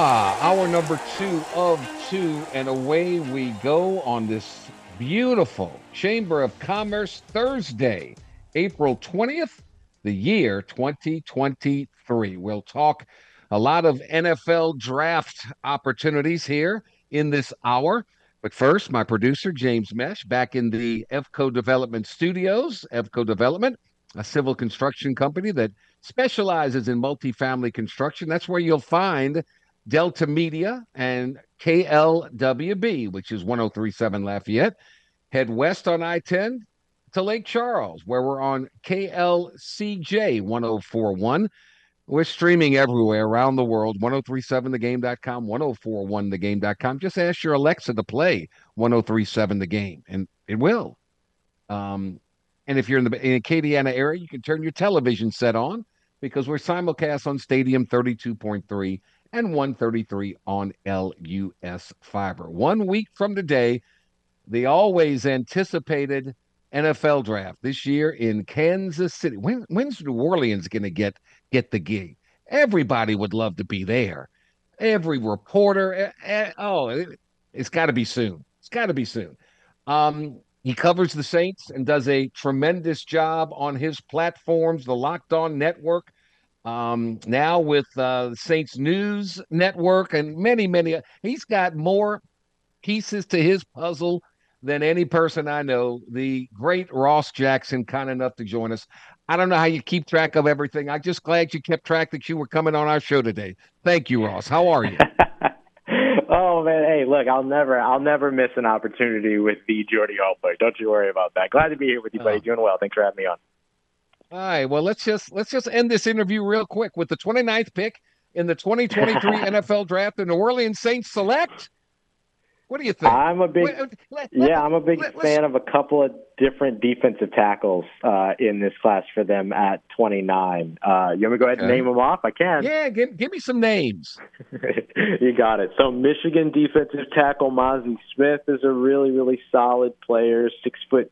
Ah, hour number two of two, and away we go on this beautiful Chamber of Commerce Thursday, April 20th, the year 2023. We'll talk a lot of NFL draft opportunities here in this hour. But first, my producer, James Mesh, back in the EVCO Development Studios. EVCO Development, a civil construction company that specializes in multifamily construction. That's where you'll find Delta Media and KLWB, which is 1037 Lafayette. Head west on I 10 to Lake Charles, where we're on KLCJ 1041. We're streaming everywhere around the world 1037thegame.com, 1041thegame.com. Just ask your Alexa to play 1037 The Game, and it will. Um, and if you're in the in Acadiana area, you can turn your television set on because we're simulcast on Stadium 32.3 and 133 on LUS Fiber. One week from today, the always anticipated NFL draft this year in Kansas City. When, when's New Orleans going to get get the gig? Everybody would love to be there. Every reporter. eh, eh, oh, it, it's got to be soon. It's got to be soon. Um, he covers the Saints and does a tremendous job on his platforms, the Locked On Network. Um, now with uh, the Saints News Network and many, many, he's got more pieces to his puzzle than any person I know. The great Ross Jackson, kind enough to join us. I don't know how you keep track of everything. I'm just glad you kept track that you were coming on our show today. Thank you, Ross. How are you? oh man, hey, look, I'll never, I'll never miss an opportunity with the Jordy Hultberg. Don't you worry about that. Glad to be here with you, buddy. Oh. Doing well. Thanks for having me on. All right. Well, let's just let's just end this interview real quick with the 29th pick in the 2023 NFL draft. The New Orleans Saints select. What do you think? I'm a big, let- let- yeah, I'm a big let- fan of a couple of different defensive tackles uh, in this class for them at 29. Uh, you want me to go ahead and name them off? I can. Yeah, give, give me some names. you got it. So Michigan defensive tackle Mazi Smith is a really, really solid player. Six foot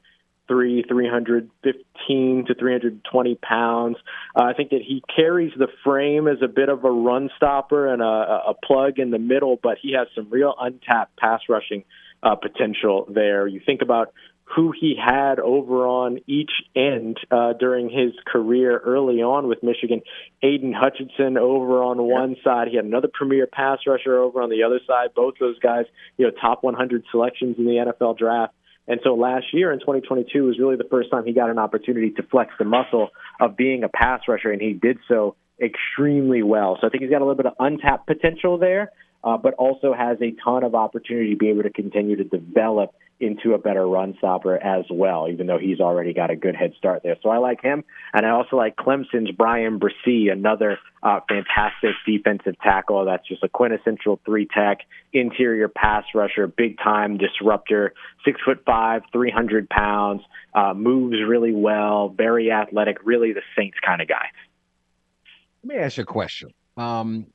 three, 315 to 320 pounds. Uh, I think that he carries the frame as a bit of a run stopper and a, a plug in the middle, but he has some real untapped pass rushing uh, potential there. You think about who he had over on each end uh, during his career early on with Michigan. Aidan Hutchinson over on one side. He had another premier pass rusher over on the other side. Both those guys, you know, top 100 selections in the NFL draft. And so last year in 2022 was really the first time he got an opportunity to flex the muscle of being a pass rusher, and he did so extremely well. So I think he's got a little bit of untapped potential there, uh, but also has a ton of opportunity to be able to continue to develop into a better run stopper as well, even though he's already got a good head start there. So I like him. And I also like Clemson's Bryan Bresee, another uh, fantastic defensive tackle. That's just a quintessential three tech, interior pass rusher, big time disruptor, six foot five, 300 pounds, uh, moves really well, very athletic, really the Saints kind of guy. Let me ask you a question. Um,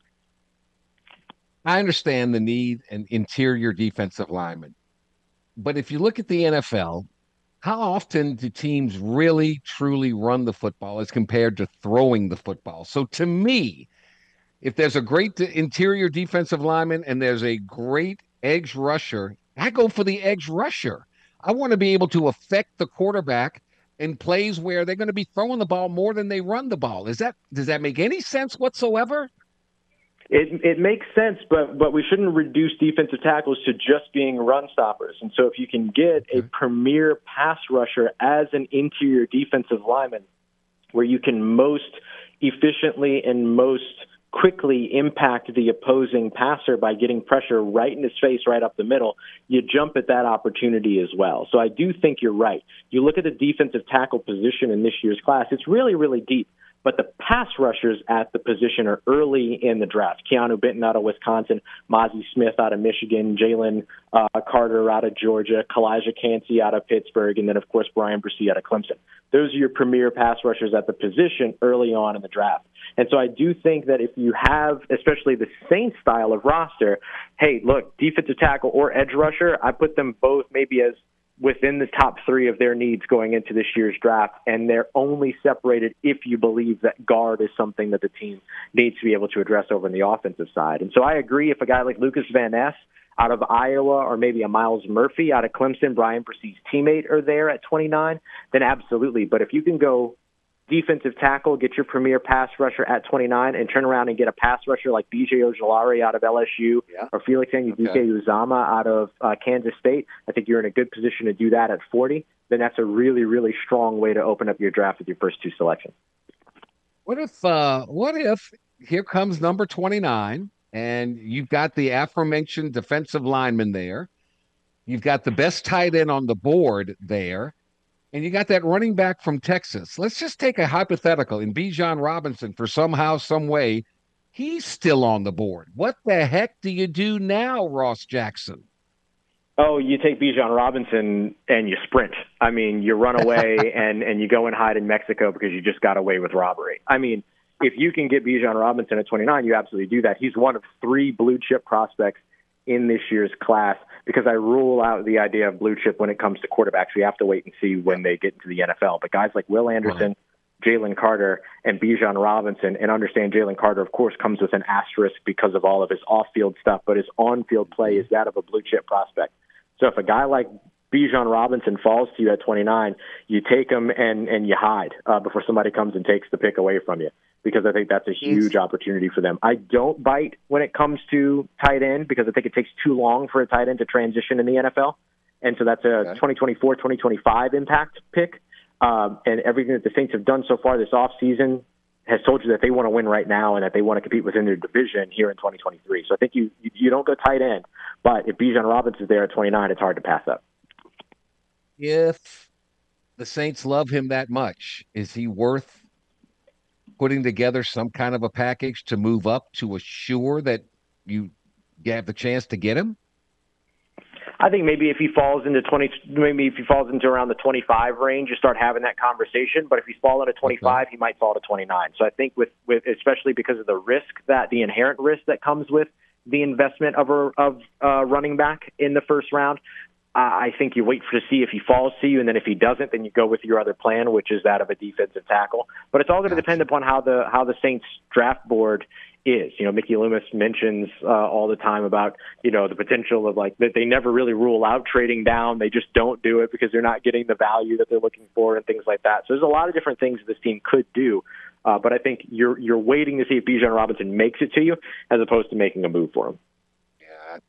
I understand the need an interior defensive lineman but if you look at the NFL, how often do teams really truly run the football as compared to throwing the football? So to me, if there's a great interior defensive lineman and there's a great edge rusher, I go for the edge rusher. I want to be able to affect the quarterback in plays where they're going to be throwing the ball more than they run the ball. Is that does that make any sense whatsoever? It it makes sense, but but we shouldn't reduce defensive tackles to just being run stoppers. And so if you can get a premier pass rusher as an interior defensive lineman, where you can most efficiently and most quickly impact the opposing passer by getting pressure right in his face, right up the middle, you jump at that opportunity as well. So I do think you're right. You look at the defensive tackle position in this year's class, it's really, really deep. But the pass rushers at the position are early in the draft. Keanu Benton out of Wisconsin, Mazi Smith out of Michigan, Jalen uh, Carter out of Georgia, Calijah Kancey out of Pittsburgh, and then, of course, Bryan Bresee out of Clemson. Those are your premier pass rushers at the position early on in the draft. And so I do think that if you have, especially the Saints style of roster, hey, look, defensive tackle or edge rusher, I put them both maybe as within the top three of their needs going into this year's draft, and they're only separated if you believe that guard is something that the team needs to be able to address over in the offensive side. And so I agree if a guy like Lucas Van Ness out of Iowa or maybe a Myles Murphy out of Clemson, Bryan Bresee's teammate, are there at 29, then absolutely. But if you can go defensive tackle, get your premier pass rusher at 29, and turn around and get a pass rusher like BJ Ojulari out of LSU yeah. or Felix Anudike okay. Uzomah out of uh, Kansas State. I think you're in a good position to do that at 40. Then that's a really, really strong way to open up your draft with your first two selections. What if, uh, what if here comes number 29, and you've got the aforementioned defensive lineman there. You've got the best tight end on the board there and you got that running back from Texas. Let's just take a hypothetical in Bijan Robinson for somehow, some way, he's still on the board. What the heck do you do now, Ross Jackson? Oh, you take Bijan Robinson and you sprint. I mean, you run away and and you go and hide in Mexico because you just got away with robbery. I mean, if you can get Bijan Robinson at 29, you absolutely do that. He's one of three blue chip prospects in this year's class because I rule out the idea of blue chip when it comes to quarterbacks. We have to wait and see when they get into the NFL. But guys like Will Anderson, Jalen Carter, and Bijan Robinson, and understand Jalen Carter, of course, comes with an asterisk because of all of his off field stuff, but his on field play is that of a blue chip prospect. So if a guy like Bijan Robinson falls to you at 29, you take him and and you hide uh, before somebody comes and takes the pick away from you because I think that's a huge opportunity for them. I don't bite when it comes to tight end because I think it takes too long for a tight end to transition in the NFL, and so that's a okay. 2024 2025 impact pick. Um, and everything that the Saints have done so far this offseason has told you that they want to win right now and that they want to compete within their division here in 2023. So I think you you don't go tight end, but if Bijan Robinson is there at 29, it's hard to pass up if the Saints love him that much, is he worth putting together some kind of a package to move up to assure that you have the chance to get him? I think maybe if he falls into 20, maybe if he falls into around the 25 range, you start having that conversation. But if he's falling to 25, okay. he might fall to 29. So I think with, with, especially because of the risk that the inherent risk that comes with the investment of a, of uh, running back in the first round, I think you wait for to see if he falls to you, and then if he doesn't, then you go with your other plan, which is that of a defensive tackle. But it's all going to depend upon how the how the Saints draft board is. You know, Mickey Loomis mentions uh, all the time about you know the potential of like that they never really rule out trading down. They just don't do it because they're not getting the value that they're looking for and things like that. So there's a lot of different things this team could do. Uh, but I think you're you're waiting to see if Bijan Robinson makes it to you as opposed to making a move for him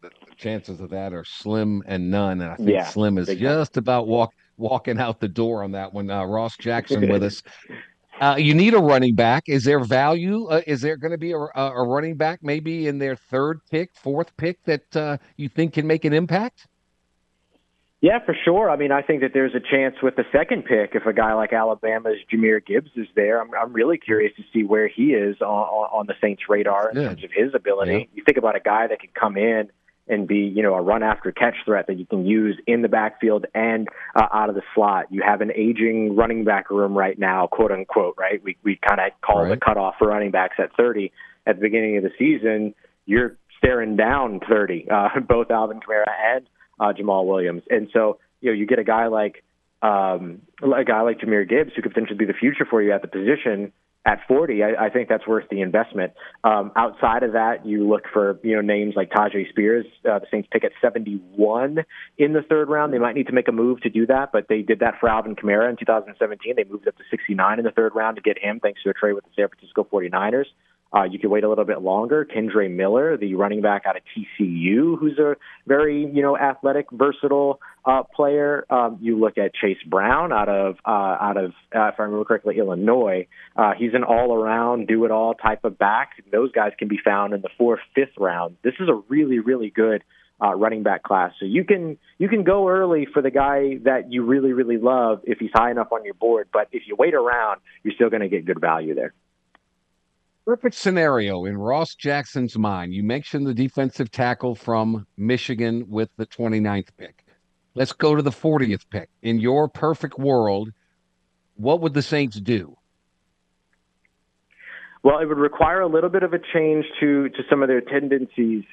the, the, chances of that are slim and none. And I think yeah, Slim is just about walk walking out the door on that one. Uh, Ross Jackson with us. Uh, you need a running back. Is there value? Uh, is there going to be a, a, running back maybe in their third pick, fourth pick that uh, you think can make an impact? Yeah, for sure. I mean, I think that there's a chance with the second pick if a guy like Alabama's Jahmyr Gibbs is there. I'm, I'm really curious to see where he is on, on the Saints' radar in terms of his ability. Yeah. You think about a guy that could come in and be, you know, a run after catch threat that you can use in the backfield and uh, out of the slot. You have an aging running back room right now, quote unquote, right? We we kind of call right. the cutoff for running backs at 30 at the beginning of the season. You're staring down 30, uh, both Alvin Kamara and uh, Jamaal Williams. And so, you know, you get a guy like um, a guy like Jahmyr Gibbs who could potentially be the future for you at the position at 40. I, I think that's worth the investment. Um, outside of that, you look for you know names like Tyjae Spears. Uh, the Saints pick at 71 in the third round. They might need to make a move to do that, but they did that for Alvin Kamara in 2017. They moved up to 69 in the third round to get him, thanks to a trade with the San Francisco 49ers. Uh, you could wait a little bit longer. Kendre Miller, the running back out of TCU, who's a very you know athletic, versatile uh, player. Um, you look at Chase Brown out of uh, out of uh, if I remember correctly, Illinois. Uh, he's an all-around, do-it-all type of back. Those guys can be found in the fourth, fifth round. This is a really, really good uh, running back class. So you can you can go early for the guy that you really, really love if he's high enough on your board. But if you wait around, you're still going to get good value there perfect scenario in Ross Jackson's mind. You mentioned the defensive tackle from Michigan with the 29th pick. Let's go to the 40th pick. In your perfect world, what would the Saints do? Well, it would require a little bit of a change to to some of their tendencies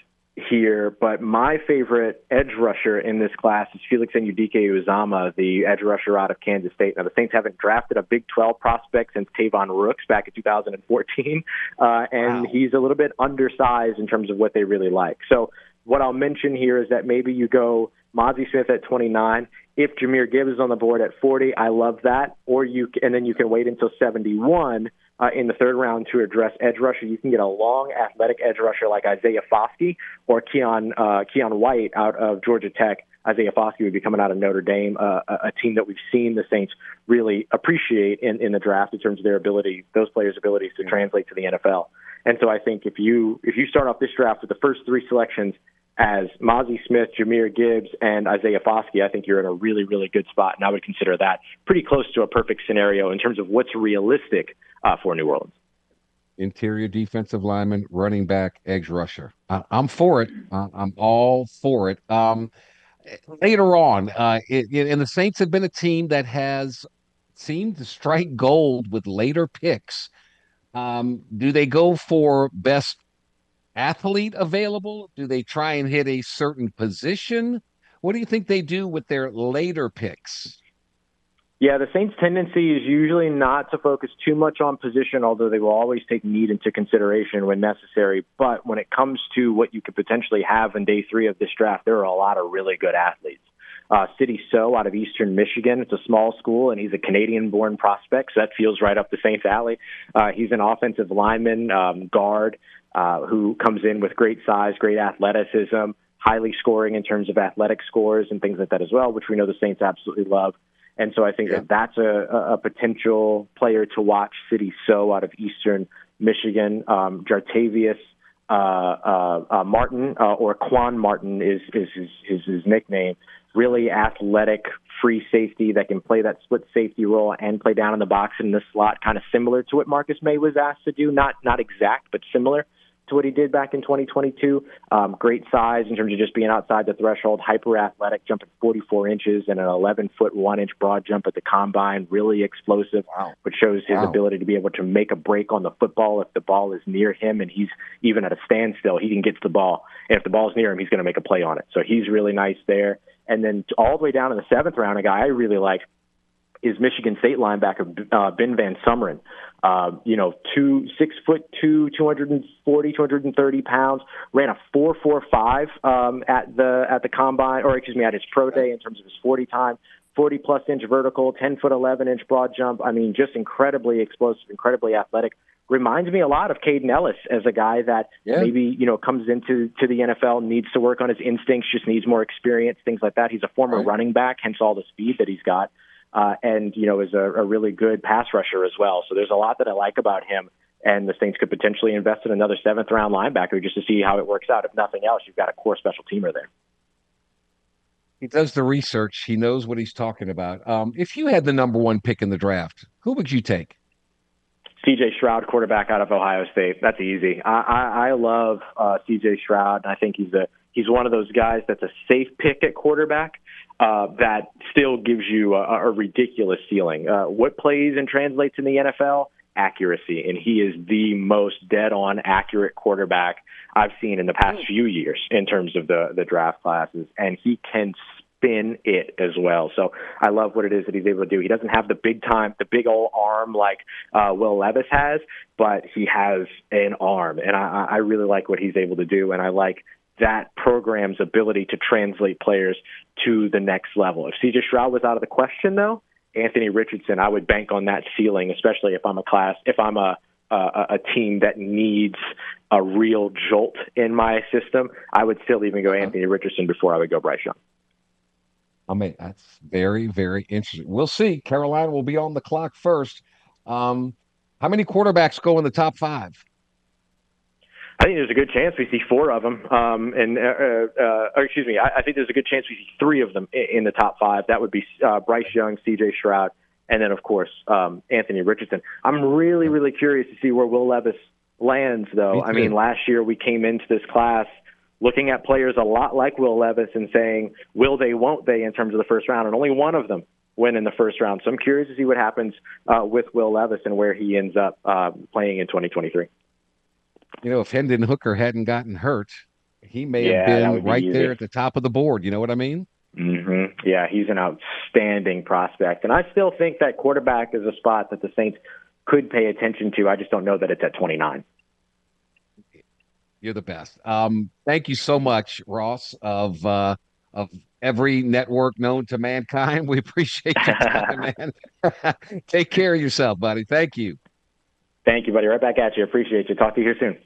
here, but my favorite edge rusher in this class is Felix Anudike-Uzomah, the edge rusher out of Kansas State. Now, the Saints haven't drafted a Big 12 prospect since Tavon Rooks back in 2014, uh, and wow. he's a little bit undersized in terms of what they really like. So, what I'll mention here is that maybe you go Mazi Smith at 29. If Jahmyr Gibbs is on the board at 40, I love that. Or you, and then you can wait until 71 uh, in the third round to address edge rusher. You can get a long, athletic edge rusher like Isaiah Foskey or Keon uh, Keion White out of Georgia Tech. Isaiah Foskey would be coming out of Notre Dame, uh, a team that we've seen the Saints really appreciate in, in the draft in terms of their ability, those players' abilities to translate to the NFL. And so I think if you if you start off this draft with the first three selections as Mazi Smith, Jahmyr Gibbs, and Isaiah Foskey, I think you're in a really, really good spot. And I would consider that pretty close to a perfect scenario in terms of what's realistic uh, for New Orleans. Interior defensive lineman, running back, edge rusher. I, am for it. I'm all for it. Um, later on, uh, it, and the Saints have been a team that has seemed to strike gold with later picks. Um, do they go for best athlete available? Do they try and hit a certain position? What do you think they do with their later picks? Yeah, the Saints' tendency is usually not to focus too much on position, although they will always take need into consideration when necessary. But when it comes to what you could potentially have in day three of this draft, there are a lot of really good athletes. Uh, Sidy Sow out of Eastern Michigan. It's a small school, and he's a Canadian-born prospect, so that feels right up the Saints' alley. Uh, he's an offensive lineman, um, guard, uh, who comes in with great size, great athleticism, highly scoring in terms of athletic scores and things like that as well, which we know the Saints absolutely love. And so I think yeah. that that's a, a potential player to watch. Sidy Sow out of Eastern Michigan, um, Jartavius uh, uh, uh, Martin uh, or Quan Martin is is his, his, his nickname. Really athletic, free safety that can play that split safety role and play down in the box in the slot, kind of similar to what Marcus Maye was asked to do. Not not exact, but similar to what he did back in 2022. Um, great size in terms of just being outside the threshold, hyper athletic, jumping 44 inches and an 11 foot one inch broad jump at the combine. Really explosive, wow. which shows his wow. ability to be able to make a break on the football if the ball is near him and he's even at a standstill. He can get to the ball, and if the ball's near him, he's going to make a play on it. So he's really nice there. And then all the way down in the seventh round, a guy I really like is Michigan State linebacker uh, Ben Van Sumeren. Uh, you know, two six foot two, 240, 230 pounds. Ran a four four five um, at the at the combine, or excuse me, at his pro day in terms of his 40 time. 40 plus inch vertical, 10 foot 11 inch broad jump. I mean, just incredibly explosive, incredibly athletic. Reminds me a lot of Kaden Elliss as a guy that yeah. maybe you know comes into to the NFL, needs to work on his instincts, just needs more experience, things like that. He's a former right. running back, hence all the speed that he's got. Uh, and you know is a, a really good pass rusher as well. So there's a lot that I like about him. And the Saints could potentially invest in another seventh round linebacker just to see how it works out. If nothing else, you've got a core special teamer there. He does the research. He knows what he's talking about. Um, if you had the number one pick in the draft, who would you take? CJ Stroud, quarterback out of Ohio State. That's easy. I, I, I love uh, CJ Stroud, and I think he's a he's one of those guys that's a safe pick at quarterback uh, that still gives you a, a ridiculous ceiling. Uh, what plays and translates in the NFL? accuracy, and he is the most dead on accurate quarterback I've seen in the past few years in terms of the the draft classes, and he can spin it as well. So I love what it is that he's able to do. He doesn't have the big time, the big old arm like uh, Will Levis has, but he has an arm, and I, I really like what he's able to do, and I like that program's ability to translate players to the next level. If CJ Stroud was out of the question, though, Anthony Richardson, I would bank on that ceiling, especially if I'm a class, if I'm a a, a team that needs a real jolt in my system. I would still even go Anthony Richardson before I would go Bryce Young. I mean, that's very, very interesting. We'll see. Carolina will be on the clock first. Um, how many quarterbacks go in the top five? I think there's a good chance we see four of them. Um, and uh, uh, uh, or excuse me, I, I think there's a good chance we see three of them in, in the top five. That would be uh, Bryce Young, C.J. Stroud, and then of course um, Anthony Richardson. I'm really, really curious to see where Will Levis lands, though. I mean, last year we came into this class looking at players a lot like Will Levis and saying, will they, won't they, in terms of the first round, and only one of them went in the first round. So I'm curious to see what happens uh, with Will Levis and where he ends up uh, playing in 2023 you know, if Hendon Hooker hadn't gotten hurt, he may yeah, have been right there at the top of the board. You know what I mean? Mm-hmm. Yeah, he's an outstanding prospect, and I still think that quarterback is a spot that the Saints could pay attention to. I just don't know that it's at 29. You're the best. Um, thank you so much, Ross of uh, of every network known to mankind. We appreciate your time, man. Take care of yourself, buddy. Thank you. Thank you, buddy. Right back at you. Appreciate you. Talk to you here soon.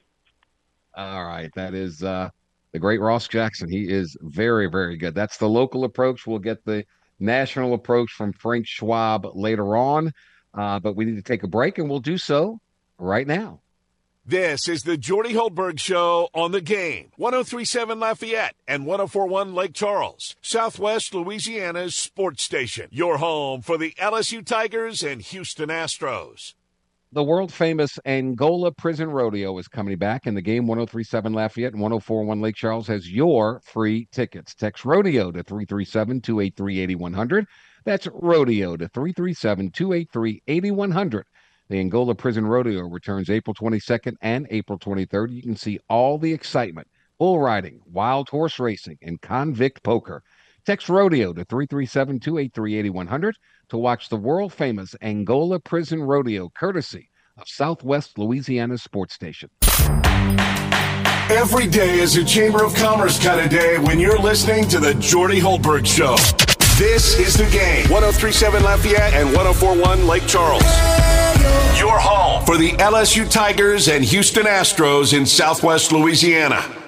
All right. That is uh, the great Ross Jackson. He is very, very good. That's the local approach. We'll get the national approach from Frank Schwab later on. Uh, but we need to take a break, and we'll do so right now. This is the Jordy Hultberg Show on the game. 1037 Lafayette and 1041 Lake Charles, Southwest Louisiana's sports station. Your home for the LSU Tigers and Houston Astros the world famous Angola Prison Rodeo is coming back, and the game 1037 Lafayette and 1041 Lake Charles has your free tickets. Text Rodeo to 337 283 8100. That's Rodeo to 337 283 8100. The Angola Prison Rodeo returns April 22nd and April 23rd. You can see all the excitement, bull riding, wild horse racing, and convict poker. Text Rodeo to 337 283 8100 to watch the world famous Angola Prison Rodeo, courtesy of Southwest Louisiana Sports Station. Every day is a Chamber of Commerce kind of day when you're listening to the Jordy Hultberg Show. This is the game 1037 Lafayette and 1041 Lake Charles. Your home for the LSU Tigers and Houston Astros in Southwest Louisiana.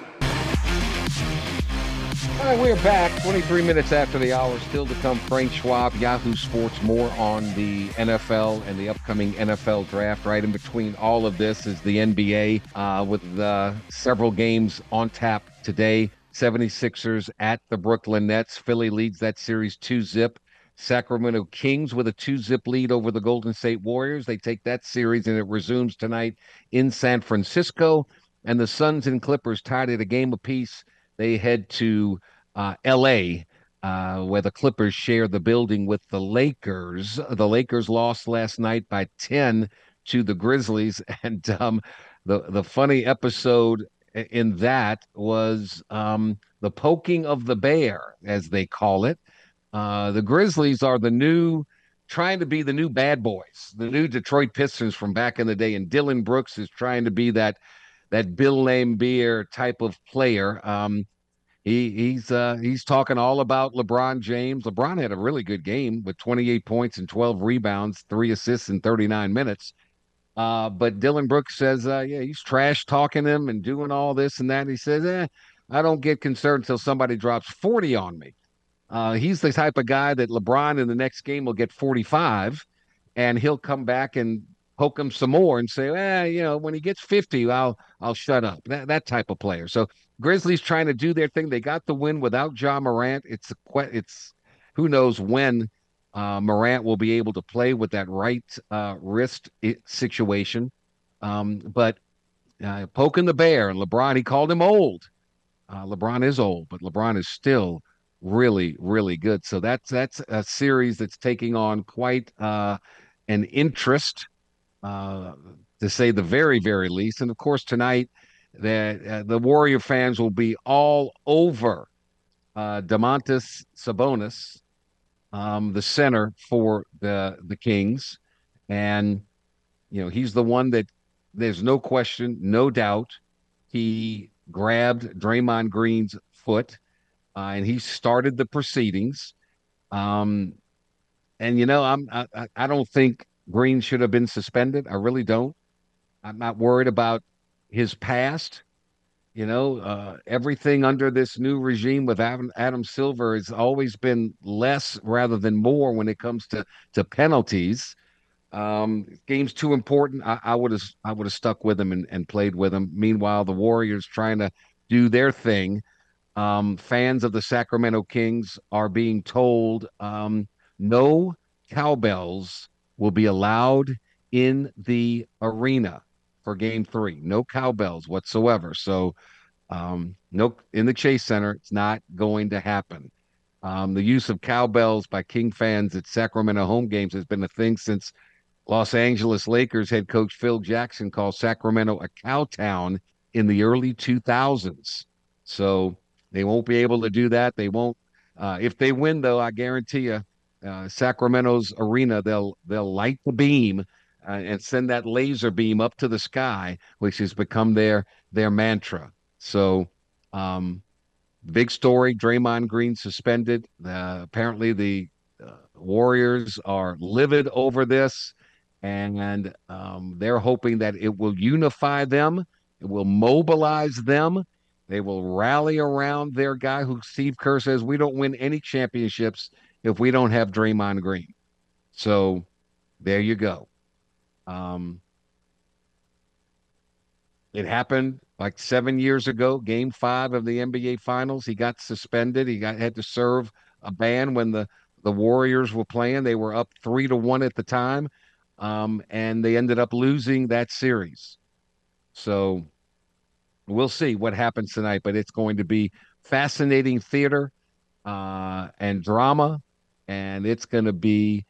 All right, we're back 23 minutes after the hour. Still to come, Frank Schwab, Yahoo Sports, more on the NFL and the upcoming NFL draft. Right in between all of this is the NBA uh, with uh, several games on tap today. 76ers at the Brooklyn Nets. Philly leads that series 2 zip. Sacramento Kings with a 2 zip lead over the Golden State Warriors. They take that series and it resumes tonight in San Francisco. And the Suns and Clippers tied at a game apiece. They head to uh, L.A., uh, where the Clippers share the building with the Lakers. The Lakers lost last night by 10 to the Grizzlies. And um, the, the funny episode in that was um, the poking of the bear, as they call it. Uh, the Grizzlies are the new, trying to be the new bad boys, the new Detroit Pistons from back in the day. And Dillon Brooks is trying to be that that Bill Laimbeer type of player. Um, he he's uh, he's talking all about LeBron James. LeBron had a really good game with 28 points and 12 rebounds, three assists in 39 minutes. Uh, but Dillon Brooks says, uh, yeah, he's trash talking him and doing all this and that. And he says, eh, I don't get concerned until somebody drops 40 on me. Uh, he's the type of guy that LeBron in the next game will get 45 and he'll come back and poke him some more and say, eh, you know, when he gets 50, I'll I'll shut up. That that type of player. So Grizzlies trying to do their thing. They got the win without Ja Morant. It's a, it's who knows when uh, Morant will be able to play with that right uh, wrist situation. Um, but uh, poking the bear and LeBron, he called him old. Uh, LeBron is old, but LeBron is still really, really good. So that's that's a series that's taking on quite uh, an interest, uh, to say the very, very least. And of course, tonight that uh, the Warrior fans will be all over uh, Domantas Sabonis, um, the center for the the Kings, and you know he's the one that there's no question, no doubt, he grabbed Draymond Green's foot, uh, and he started the proceedings. Um, and you know, I'm I, I don't think Green should have been suspended. I really don't. I'm not worried about his past. You know, uh, everything under this new regime with Adam, Adam Silver has always been less rather than more when it comes to to penalties. Um, game's too important. I would have I would have stuck with him and, and played with him. Meanwhile, the Warriors trying to do their thing. Um, fans of the Sacramento Kings are being told um, no cowbells will be allowed in the arena for game three. No cowbells whatsoever. So, um, no, in the Chase Center, it's not going to happen. Um, the use of cowbells by King fans at Sacramento home games has been a thing since Los Angeles Lakers head coach Phil Jackson called Sacramento a cow town in the early 2000s. So they won't be able to do that. They won't. Uh, if they win, though, I guarantee you, uh, Sacramento's arena, they'll they'll light the beam uh, and send that laser beam up to the sky, which has become their their mantra. So, um, big story: Draymond Green suspended. Uh, apparently, the uh, Warriors are livid over this, and um, they're hoping that it will unify them. It will mobilize them. They will rally around their guy who Steve Kerr says we don't win any championships if we don't have Draymond Green. So there you go. Um, it happened like seven years ago, game five of the NBA Finals. He got suspended. He got had to serve a ban when the the Warriors were playing. They were up three to one at the time, um, and they ended up losing that series. So we'll see what happens tonight. But it's going to be fascinating theater uh, and drama, and it's going to be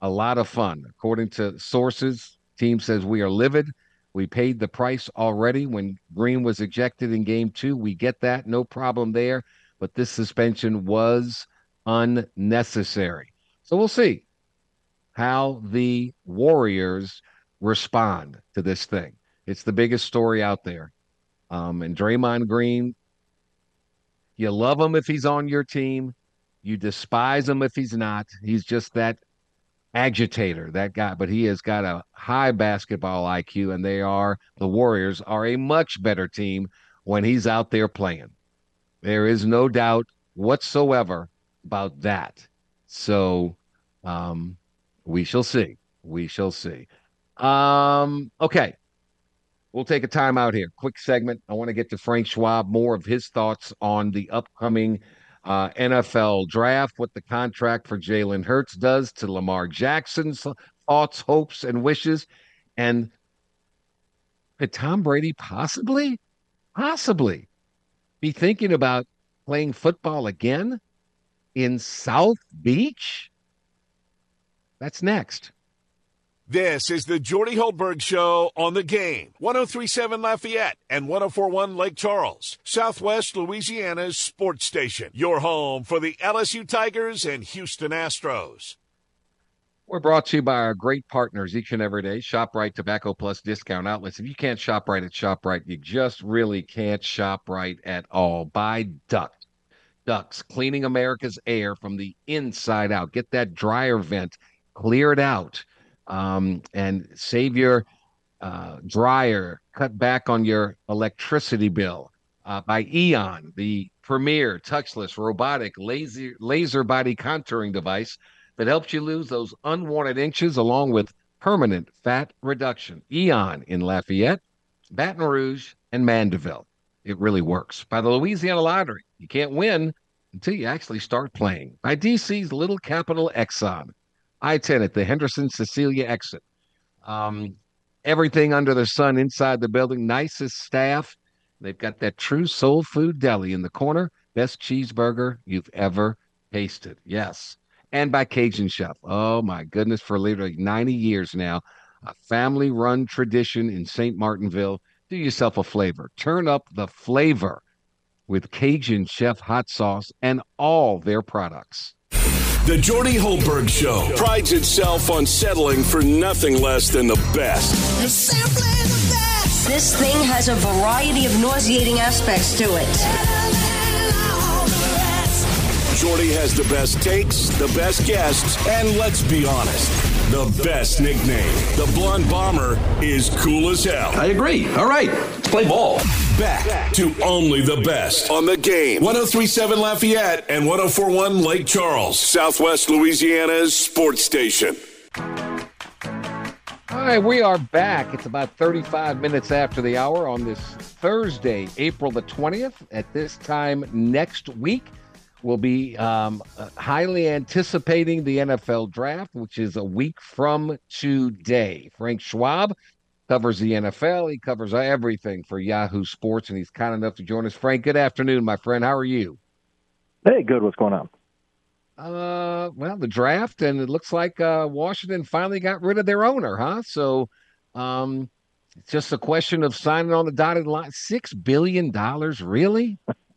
a lot of fun. According to sources, Team says we are livid. We paid the price already when Green was ejected in game two. We get that. No problem there. But this suspension was unnecessary. So we'll see how the Warriors respond to this thing. It's the biggest story out there. Um, and Draymond Green, you love him if he's on your team. You despise him if he's not. He's just that agitator, that guy, but he has got a high basketball IQ, and they are the Warriors are a much better team when he's out there playing. There is no doubt whatsoever about that. So um, we shall see. We shall see. Um, okay. We'll take a time out here. Quick segment. I want to get to Frank Schwab, more of his thoughts on the upcoming uh, NFL draft, what the contract for Jalen Hurts does to Lamar Jackson's thoughts, hopes, and wishes. And could Tom Brady possibly, possibly be thinking about playing football again in South Beach? That's next. This is the Jordy Hultberg Show on the game. 1037 Lafayette and 1041 Lake Charles, Southwest Louisiana's sports station. Your home for the LSU Tigers and Houston Astros. We're brought to you by our great partners each and every day. ShopRite Tobacco Plus discount outlets. If you can't shop right at ShopRite, you just really can't shop right at all. By Duck. Ducks, cleaning America's air from the inside out. Get that dryer vent cleared out um, and save your uh, dryer, cut back on your electricity bill. uh, by Eon, the premier touchless robotic laser laser body contouring device that helps you lose those unwanted inches along with permanent fat reduction. Eon in Lafayette, Baton Rouge, and Mandeville. It really works. By the Louisiana Lottery, you can't win until you actually start playing. By DC's Little Capital Exxon, I 10 at the Henderson Cecilia exit. Um, everything under the sun inside the building, nicest staff They've got that true soul food deli in the corner. Best cheeseburger you've ever tasted. Yes. And by Cajun Chef. Oh my goodness, for literally 90 years now, a family run tradition in St. Martinville. Do yourself a flavor. Turn up the flavor with Cajun Chef hot sauce and all their products. The Jordy Hultberg Show prides itself on settling for nothing less than the best. This thing has a variety of nauseating aspects to it. Jordy has the best takes, the best guests, and let's be honest, the best nickname. The Blonde Bomber is cool as hell. I agree. All right, let's play ball. Back to only the best on the game. 1037 Lafayette and 1041 Lake Charles, Southwest Louisiana's sports station. All right, we are back. It's about 35 minutes after the hour on this Thursday, April the 20th. At this time next week, we'll be um, uh, highly anticipating the NFL draft, which is a week from today. Frank Schwab covers the NFL. He covers everything for Yahoo Sports, and he's kind enough to join us. Frank, good afternoon, my friend. How are you? Hey, good. What's going on? Uh, well, the draft, and it looks like uh, Washington finally got rid of their owner, huh? So, um, it's just a question of signing on the dotted line. Six billion dollars, really?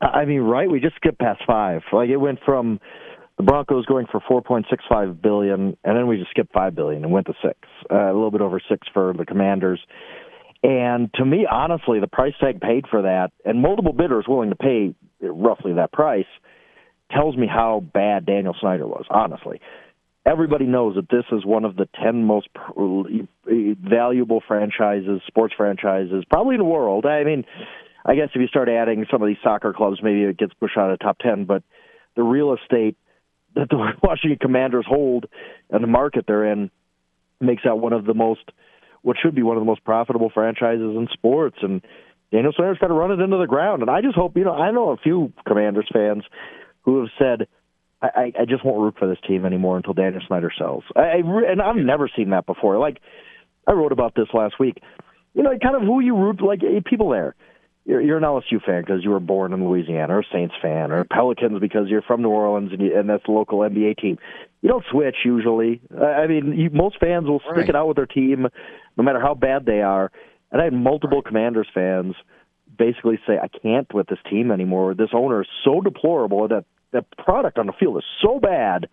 I mean, right? We just skipped past five. Like it went from the Broncos going for four point six five billion, and then we just skipped five billion and went to six. Uh, a little bit over six for the Commanders. And to me, honestly, the price tag paid for that, and multiple bidders willing to pay roughly that price tells me how bad Daniel Snyder was, honestly. Everybody knows that this is one of the 10 most valuable franchises, sports franchises, probably in the world. I mean, I guess if you start adding some of these soccer clubs, maybe it gets pushed out of top 10, but the real estate that the Washington Commanders hold and the market they're in makes that one of the most, what should be one of the most profitable franchises in sports. And Daniel Snyder's got to run it into the ground. And I just hope, you know, I know a few Commanders fans who have said, I, I just won't root for this team anymore until Daniel Snyder sells. I, I and I've never seen that before. Like I wrote about this last week. You know, kind of who you root like eh, people there. You're, you're an LSU fan because you were born in Louisiana, or a Saints fan, or Pelicans because you're from New Orleans and, you, and that's the local NBA team. You don't switch usually. I mean, you, most fans will stick right. it out with their team, no matter how bad they are. And I had multiple right. Commanders fans basically say, "I can't with this team anymore. This owner is so deplorable that the product on the field is so bad,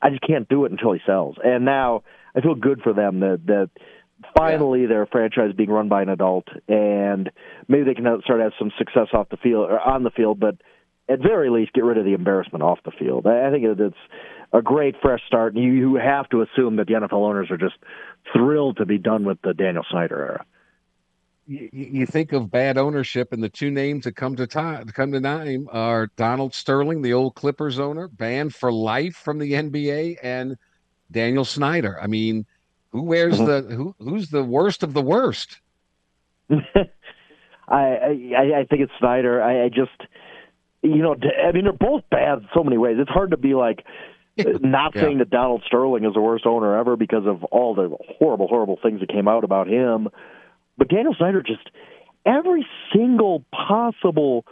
I just can't do it until he sells. And now I feel good for them that that finally yeah. their franchise being run by an adult, and maybe they can start to have some success off the field or on the field, but at very least get rid of the embarrassment off the field. I think it's a great fresh start, and you, you have to assume that the NFL owners are just thrilled to be done with the Daniel Snyder era you, you think of bad ownership, and the two names that come to time, come to name are Donald Sterling, the old Clippers owner, banned for life from the NBA, and Daniel Snyder. I mean, who wears mm-hmm. the who? Who's the worst of the worst? I, I I think it's Snyder. I, I just you know I mean they're both bad in so many ways. It's hard to be like not yeah. saying that Donald Sterling is the worst owner ever because of all the horrible horrible things that came out about him. But Daniel Snyder just every single possible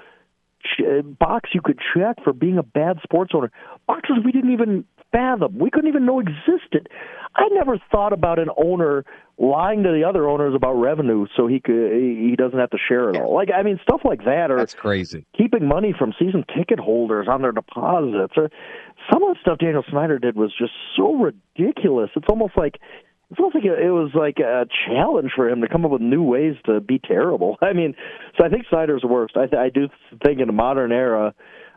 ch- box you could check for being a bad sports owner, boxes we didn't even fathom, we couldn't even know existed. I never thought about an owner lying to the other owners about revenue so he could he doesn't have to share it all. Like I mean stuff like that or That's crazy. Keeping money from season ticket holders on their deposits or some of the stuff Daniel Snyder did was just so ridiculous. It's almost like it feels like it was like a challenge for him to come up with new ways to be terrible. I mean, so I think Snyder's the worst. I, I do think in a modern era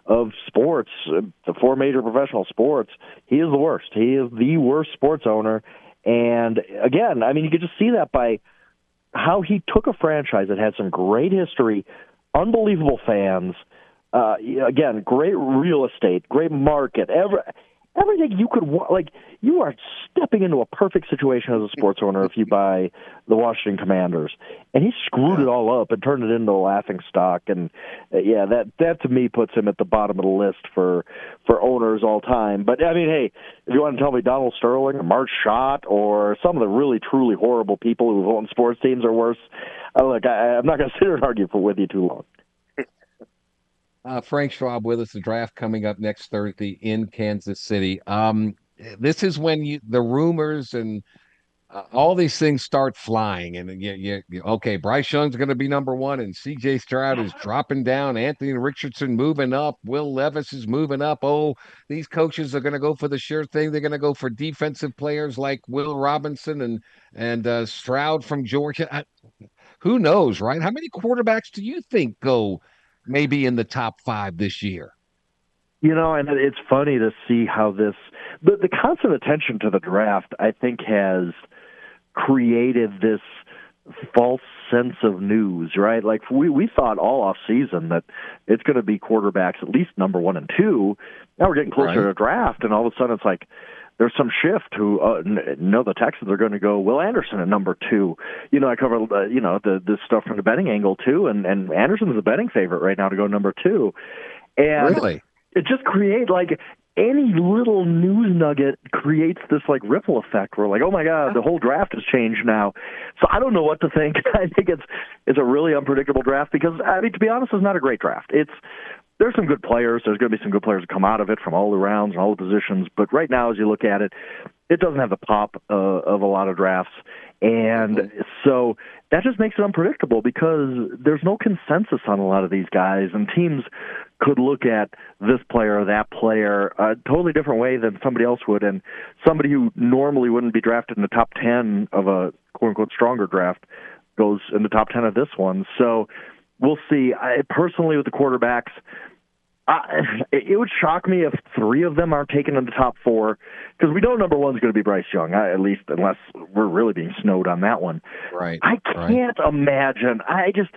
of sports, uh, the four major professional sports, he is the worst. He is the worst sports owner. And again, I mean, you could just see that by how he took a franchise that had some great history, unbelievable fans. Uh, again, great real estate, great market. Every, everything you could want. Like you are stepping into a perfect situation as a sports owner if you buy the Washington Commanders, and he screwed it all up and turned it into a laughing stock. And uh, yeah, that that to me puts him at the bottom of the list for for owners all time. But I mean, hey, if you want to tell me Donald Sterling or Marge Schott or some of the really truly horrible people who own sports teams are worse, uh, look, I, I'm not going to sit here and argue for with you too long. Uh, Frank Schwab with us. The draft coming up next Thursday in Kansas City. Um, this is when you, the rumors and uh, all these things start flying, and you, you, you okay. Bryce Young's going to be number one, and C.J. Stroud is dropping down. Anthony Richardson moving up. Will Levis is moving up. Oh, these coaches are going to go for the sure thing. They're going to go for defensive players like Will Robinson and and uh, Stroud from Georgia. I, who knows, right? How many quarterbacks do you think go? Maybe in the top five this year. You know, and it's funny to see how this the, the constant attention to the draft, I think, has created this false sense of news, right? Like we we thought all off season that it's going to be quarterbacks at least number one and two. Now we're getting closer right. to the draft, and all of a sudden it's like there's some shift who uh, know the Texans are going to go Will Anderson at number two. You know, I covered uh, you know the the stuff from the betting angle too, and and Anderson's a betting favorite right now to go number two. And really, it just create like any little news nugget creates this like ripple effect where like oh my god the whole draft has changed now so i don't know what to think i think it's it's a really unpredictable draft because i mean to be honest it's not a great draft it's there's some good players. There's going to be some good players that come out of it from all the rounds and all the positions. But right now, as you look at it, it doesn't have the pop uh, of a lot of drafts, and so that just makes it unpredictable because there's no consensus on a lot of these guys, and teams could look at this player or that player a totally different way than somebody else would, and somebody who normally wouldn't be drafted in the top ten of a quote unquote stronger draft goes in the top ten of this one. So we'll see. I, personally, with the quarterbacks, I, it would shock me if three of them aren't taken in the top four because we know number one's going to be Bryce Young, at least unless we're really being snowed on that one. Right. I can't right. imagine. I just,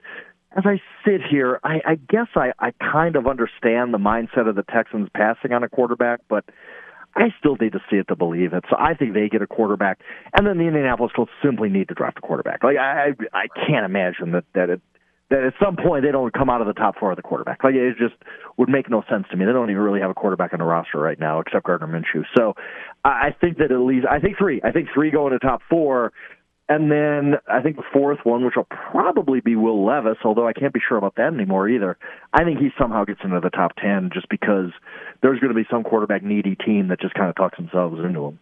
as I sit here, I, I guess I, I kind of understand the mindset of the Texans passing on a quarterback, but I still need to see it to believe it. So I think they get a quarterback, and then the Indianapolis Colts simply need to draft a quarterback. Like I, I can't imagine that that it that at some point they don't come out of the top four of the quarterback. Like it just would make no sense to me. They don't even really have a quarterback on the roster right now except Gardner Minshew. So I think that at least I think three. I think three go into top four. And then I think the fourth one, which will probably be Will Levis, although I can't be sure about that anymore either. I think he somehow gets into the top ten just because there's going to be some quarterback needy team that just kind of talks themselves into him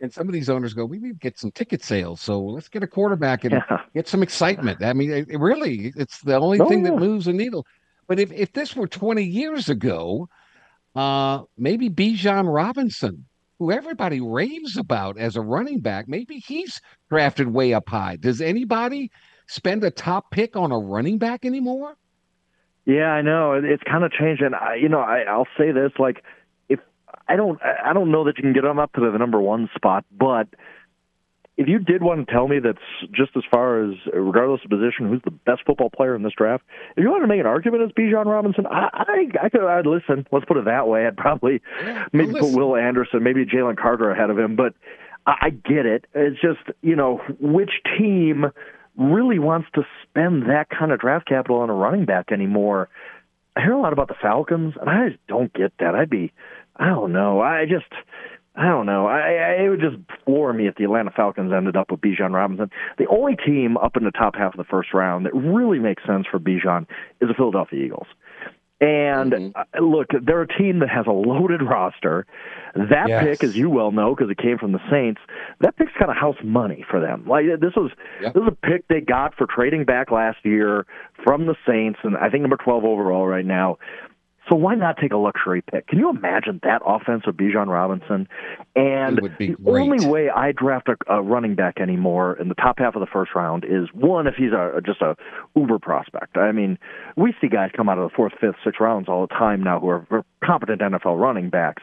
and some of these owners go, we need to get some ticket sales, so let's get a quarterback and yeah. get some excitement. I mean, it, really, it's the only oh, thing yeah. that moves the needle. But if if this were 20 years ago, uh, maybe Bijan Robinson, who everybody raves about as a running back, maybe he's drafted way up high. Does anybody spend a top pick on a running back anymore? Yeah, I know it's kind of changed, and I, you know, I, I'll say this: like I don't I don't know that you can get them up to the number one spot, but if you did want to tell me that's just as far as regardless of position, who's the best football player in this draft, if you want to make an argument as Bijan Robinson, I I, I could I'd listen. Let's put it that way. I'd probably yeah, maybe put Will Anderson, maybe Jalen Carter ahead of him, but I, I get it. It's just you know which team really wants to spend that kind of draft capital on a running back anymore. I hear a lot about the Falcons, and I just don't get that. I'd be I don't know. I just I don't know. I, I it would just floor me if the Atlanta Falcons ended up with Bijan Robinson. The only team up in the top half of the first round that really makes sense for Bijan is the Philadelphia Eagles. And mm-hmm. Uh, look, they're a team that has a loaded roster. That yes. pick, as you well know, because it came from the Saints, that pick's kind of house money for them. Like this was yep. this was a pick they got for trading back last year from the Saints, and I think number twelve overall right now. So why not take a luxury pick? Can you imagine that offense with Bijan Robinson? And the great. only way I draft a, a, running back anymore in the top half of the first round is one if he's a just a uber prospect. I mean, we see guys come out of the fourth, fifth, sixth rounds all the time now who are competent NFL running backs.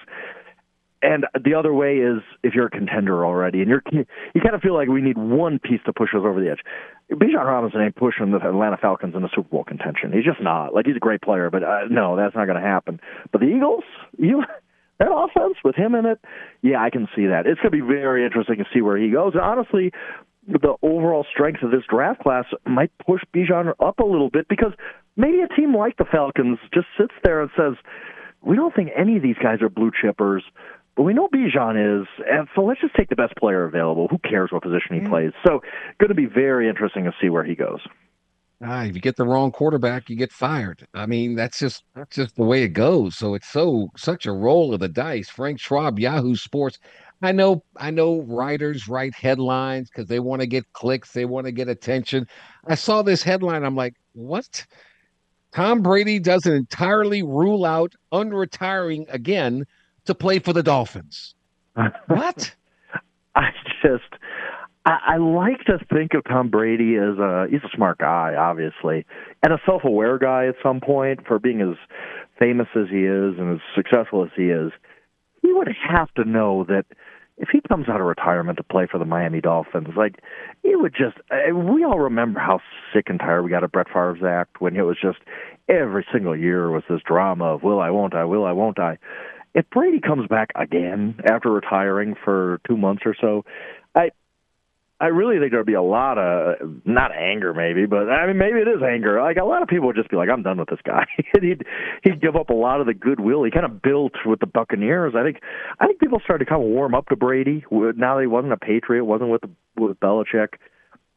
And the other way is if you're a contender already, and you're you kind of feel like we need one piece to push us over the edge. Bijan Robinson ain't pushing the Atlanta Falcons into Super Bowl contention. He's just not. Like he's a great player, but uh, no, that's not going to happen. But the Eagles, you that offense with him in it, yeah, I can see that. It's going to be very interesting to see where he goes. And honestly, the overall strength of this draft class might push Bijan up a little bit because maybe a team like the Falcons just sits there and says, "We don't think any of these guys are blue chippers." But we know Bijan is, and so let's just take the best player available. Who cares what position he mm. plays? So, going to be very interesting to see where he goes. Ah, if you get the wrong quarterback, you get fired. I mean, that's just that's just the way it goes. So it's so such a roll of the dice. Frank Schwab, Yahoo Sports. I know, I know writers write headlines because they want to get clicks, they want to get attention. I saw this headline. I'm like, what? Tom Brady doesn't entirely rule out unretiring again to play for the Dolphins. what? I just I, I like to think of Tom Brady as a he's a smart guy, obviously, and a self aware guy at some point for being as famous as he is and as successful as he is. He would have to know that if he comes out of retirement to play for the Miami Dolphins, like he would just eh, we all remember how sick and tired we got of Brett Favre's act when it was just every single year was this drama of will I won't I will I won't I if Brady comes back again after retiring for two months or so, I I really think there'd be a lot of not anger, maybe, but I mean, maybe it is anger. Like a lot of people would just be like, "I'm done with this guy." he'd he'd give up a lot of the goodwill he kind of built with the Buccaneers. I think I think people started to kind of warm up to Brady now that he wasn't a Patriot, wasn't with the, with Belichick,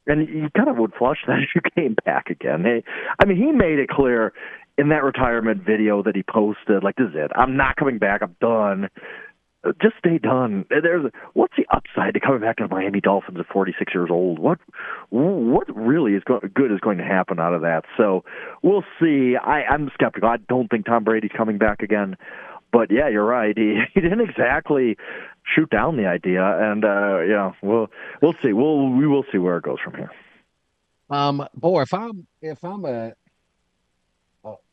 and you kind of would flush that if you came back again. Hey, I mean, he made it clear in that retirement video that he posted, like, this is it. I'm not coming back. I'm done. Just stay done. There's what's the upside to coming back to the Miami Dolphins at 46 years old? What what really is go- good is going to happen out of that? So we'll see. I, I'm skeptical. I don't think Tom Brady's coming back again. But yeah, you're right. He he didn't exactly shoot down the idea, and uh, yeah, we'll we'll see. We'll we will see where it goes from here. Um, boy, if I'm if I'm a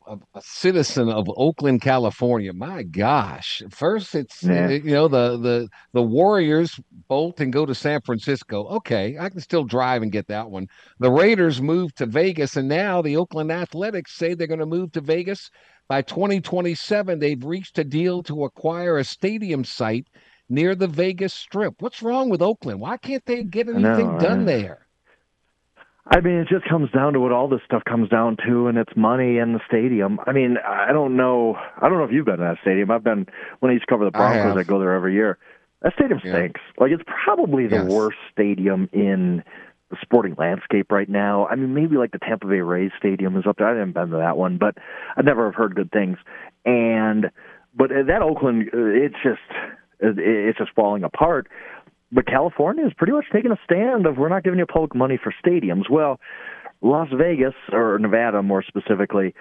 a, a, citizen of Oakland, California. My gosh! First, it's yeah. Eh, you know the the the Warriors bolt and go to San Francisco. Okay, I can still drive and get that one. The Raiders move to Vegas, and now the Oakland Athletics say they're going to move to Vegas by 2027. They've reached a deal to acquire a stadium site near the Vegas Strip. What's wrong with Oakland? Why can't they get anything know, done there? I mean, it just comes down to what all this stuff comes down to, and it's money and the stadium. I mean, I don't know. I don't know if you've been to that stadium. I've been when I used to cover the Broncos. I, I go there every year. That stadium stinks. Yeah. Like it's probably the yes. worst stadium in the sporting landscape right now. I mean, maybe like the Tampa Bay Rays stadium is up there. I haven't been to that one, but I never have heard good things. And but that Oakland, uh, it's just it's just falling apart but California is pretty much taking a stand of we're not giving you public money for stadiums. Well, Las Vegas or Nevada more specifically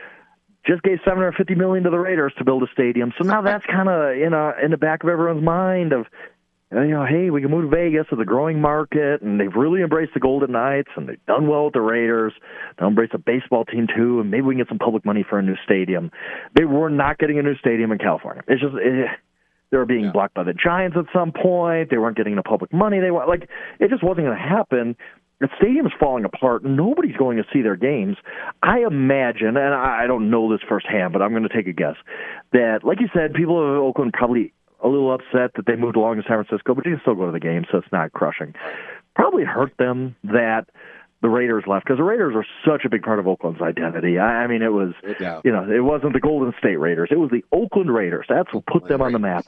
just gave 750 million to the Raiders to build a stadium. So now that's kind of in a in the back of everyone's mind of uh, you know, hey, we can move to Vegas with a growing market, and they've really embraced the Golden Knights, and they've done well with the Raiders. They'll embrace a baseball team too, and maybe we can get some public money for a new stadium. They were not getting a new stadium in California. It's just it, they were being yeah. blocked by the Giants at some point. They weren't getting the public money they want. Like it just wasn't going to happen. The stadium's falling apart. Nobody's going to see their games. I imagine, and I don't know this firsthand, but I'm going to take a guess that, like you said, people of Oakland probably a little upset that they moved along to San Francisco, but you can still go to the game, so it's not crushing. Probably hurt them that the Raiders left because the Raiders are such a big part of Oakland's identity. I, I mean, it was yeah. you know it wasn't the Golden State Raiders, it was the Oakland Raiders. That's what put them on the map.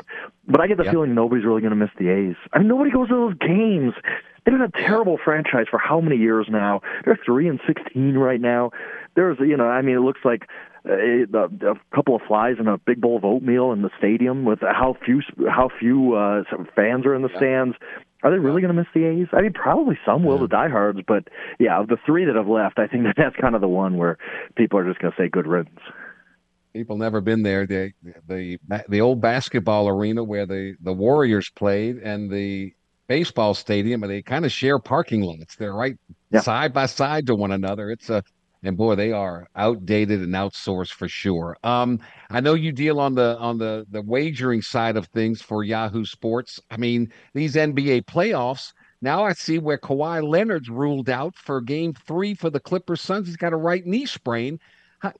But I get the yep. feeling nobody's really going to miss the A's. I mean, nobody goes to those games. They've been a terrible franchise for how many years now? They're three and sixteen right now. There's you know, I mean, it looks like a, a couple of flies and a big bowl of oatmeal in the stadium with how few how few uh, fans are in the stands. Are they really going to miss the A's? I mean, probably some will, the diehards, but yeah, of the three that have left, I think that that's kind of the one where people are just going to say good riddance. People never been there. The the the old basketball arena where the the Warriors played and the baseball stadium, and they kind of share parking lots. They're right yeah. side by side to one another. It's a and boy, they are outdated and outsourced for sure. Um, I know you deal on the on the the wagering side of things for Yahoo Sports. I mean, these NBA playoffs, now I see where Kawhi Leonard's ruled out for game three for the Clippers Suns. He's got a right knee sprain.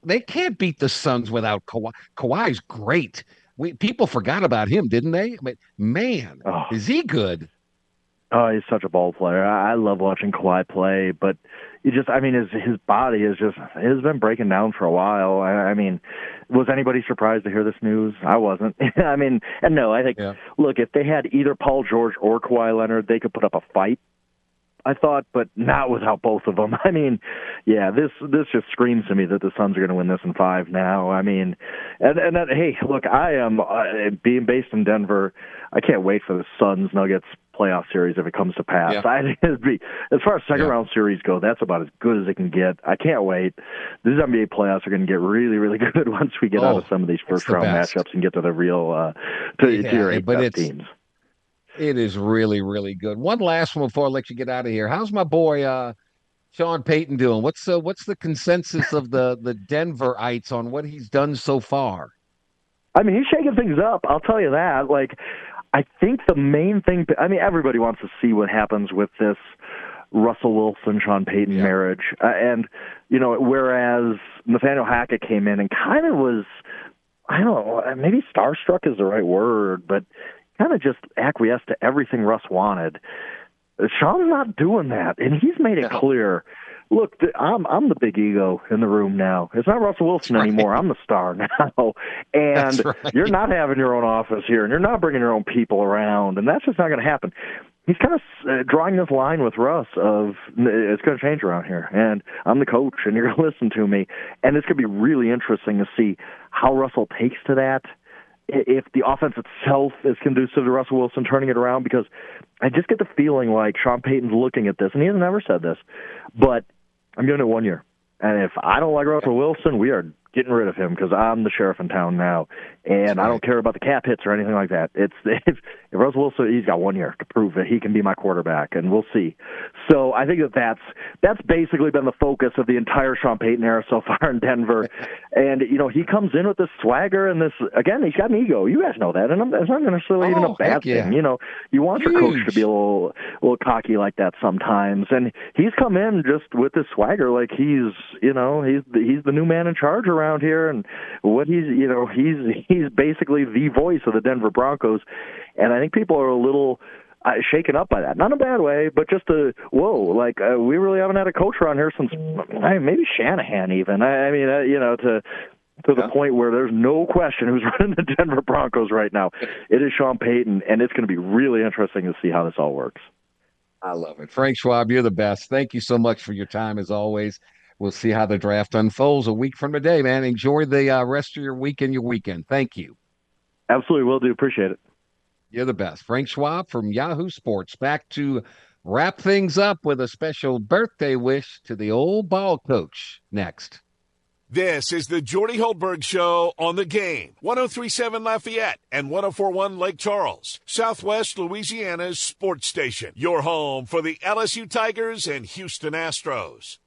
They can't beat the Suns without Kawhi. Kawhi's great. We people forgot about him, didn't they? But man, oh. is he good? Oh, he's such a ball player. I love watching Kawhi play, but you just, I mean, his his body is just it has been breaking down for a while. I, I mean, was anybody surprised to hear this news? I wasn't. I mean, and no, I think, yeah. look, if they had either Paul George or Kawhi Leonard, they could put up a fight. I thought, but not without both of them. I mean, yeah, this this just screams to me that the Suns are going to win this in five now. I mean, and and that, hey, look, I am uh, being based in Denver. I can't wait for the Suns Nuggets playoff series if it comes to pass. Yeah. I it'd be as far as second yeah. round series go, that's about as good as it can get. I can't wait. These NBA playoffs are going to get really, really good once we get oh, out of some of these first round best. matchups and get to the real uh, to, yeah, to your eight best teams. It is really, really good. One last one before I let you get out of here. How's my boy uh, Sean Payton doing? What's the what's the consensus of the the Denverites on what he's done so far? I mean, he's shaking things up. I'll tell you that. Like, I think the main thing, I mean, everybody wants to see what happens with this Russell Wilson, Sean Payton yeah. marriage. Uh, and, you know, whereas Nathaniel Hackett came in and kind of was, I don't know, maybe starstruck is the right word, but kind of just acquiesced to everything Russ wanted. Sean's not doing that, and he's made it clear look, I'm I'm the big ego in the room now. It's not Russell Wilson right. anymore. I'm the star now, and right. you're not having your own office here, and you're not bringing your own people around, and that's just not going to happen. He's kind of uh, drawing this line with Russ of it's going to change around here, and I'm the coach, and you're going to listen to me, and it's going to be really interesting to see how Russell takes to that if the offense itself is conducive to Russell Wilson turning it around because I just get the feeling like Sean Payton's looking at this, and he has never said this, but I'm doing it one year. And if I don't like Russell Wilson, we are getting rid of him because I'm the sheriff in town now, and right. I don't care about the cap hits or anything like that. It's if, if Russell Wilson, he's got one year to prove that he can be my quarterback, and we'll see. So I think that that's that's basically been the focus of the entire Sean Payton era so far in Denver. and you know, he comes in with this swagger and this again, he's got an ego. You guys know that, and it's not necessarily oh, even a oh, bad yeah. thing. You know, you want Huge. your coach to be a little a little cocky like that sometimes, and he's come in just with this swagger, like he's you know he's he's the new man in charge around here, and what he's you know he's he's basically the voice of the Denver Broncos, and I think people are a little uh, shaken up by that. Not in a bad way, but just a whoa, like uh, we really haven't had a coach around here since I maybe Shanahan even. I, I mean, uh, you know, to to the yeah. point where there's no question who's running the Denver Broncos right now. It is Sean Payton, and it's going to be really interesting to see how this all works. I love it. Frank Schwab, you're the best. Thank you so much for your time as always. We'll see how the draft unfolds a week from today, man. Enjoy the uh, rest of your week and your weekend. Thank you. Absolutely, will do. Appreciate it. You're the best. Frank Schwab from Yahoo Sports. Back to wrap things up with a special birthday wish to the old ball coach next. This is the Jordy Hultberg Show on the game. 1037 Lafayette and 1041 Lake Charles, Southwest Louisiana's sports station. Your home for the LSU Tigers and Houston Astros.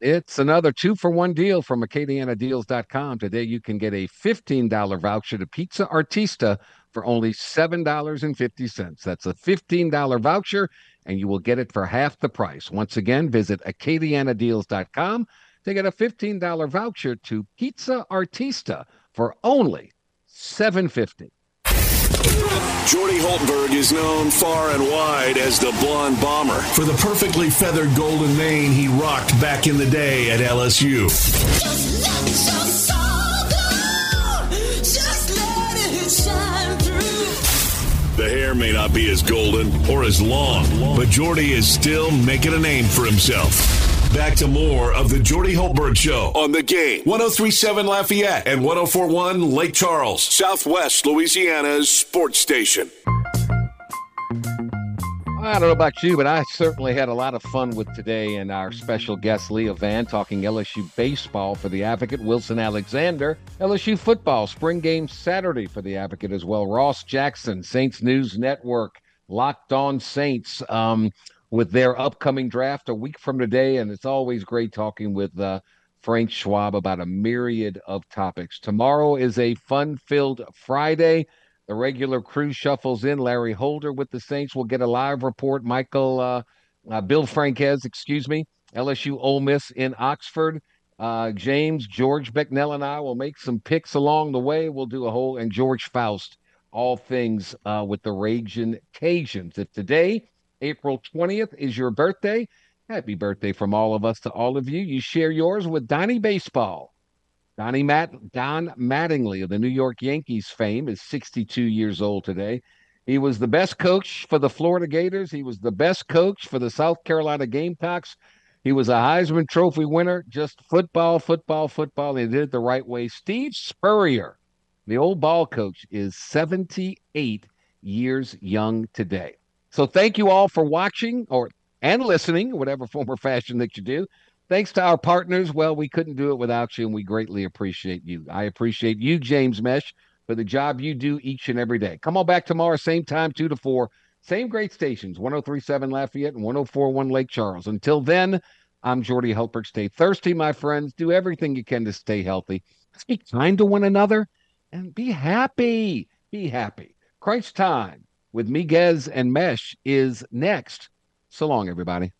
It's another two for one deal from AcadianaDeals.com. Today you can get a $15 voucher to Pizza Artista for only $7.50. That's a $15 voucher, and you will get it for half the price. Once again, visit AcadianaDeals.com to get a $15 voucher to Pizza Artista for only $7.50. Jordy Hultberg is known far and wide as the blonde bomber for the perfectly feathered golden mane he rocked back in the day at LSU. The hair may not be as golden or as long, but Jordy is still making a name for himself. Back to more of the Jordy Hultberg Show on the game. 1037 Lafayette and 1041 Lake Charles, Southwest Louisiana's sports station. I don't know about you, but I certainly had a lot of fun with today and our special guest, Leah Vann, talking LSU baseball for the Advocate, Wilson Alexander, LSU football, spring game Saturday for the Advocate as well. Ross Jackson, Saints News Network, Locked On Saints, um, with their upcoming draft a week from today. And it's always great talking with uh, Frank Schwab about a myriad of topics. Tomorrow is a fun filled Friday. The regular crew shuffles in. Larry Holder with the Saints will get a live report. Michael, uh, uh, Bill Franques, excuse me, LSU Ole Miss in Oxford. Uh, James, George Becknell, and I will make some picks along the way. We'll do a whole, and George Faust, all things uh, with the Raging Cajuns. If today, April 20th, is your birthday, happy birthday from all of us to all of you. You share yours with Donnie Baseball. Donnie Matt Don Mattingly of the New York Yankees fame is 62 years old today. He was the best coach for the Florida Gators. He was the best coach for the South Carolina Gamecocks. He was a Heisman Trophy winner. Just football, football, football. They did it the right way. Steve Spurrier, the old ball coach, is 78 years young today. So thank you all for watching or and listening, whatever form or fashion that you do. Thanks to our partners. Well, we couldn't do it without you, and we greatly appreciate you. I appreciate you, James Mesh, for the job you do each and every day. Come on back tomorrow, same time, 2 to 4. Same great stations, 1037 Lafayette and 1041 Lake Charles. Until then, I'm Jordy Hultberg. Stay thirsty, my friends. Do everything you can to stay healthy. Let's be kind to one another and be happy. Be happy. Crunch time with Miguez and Mesh is next. So long, everybody.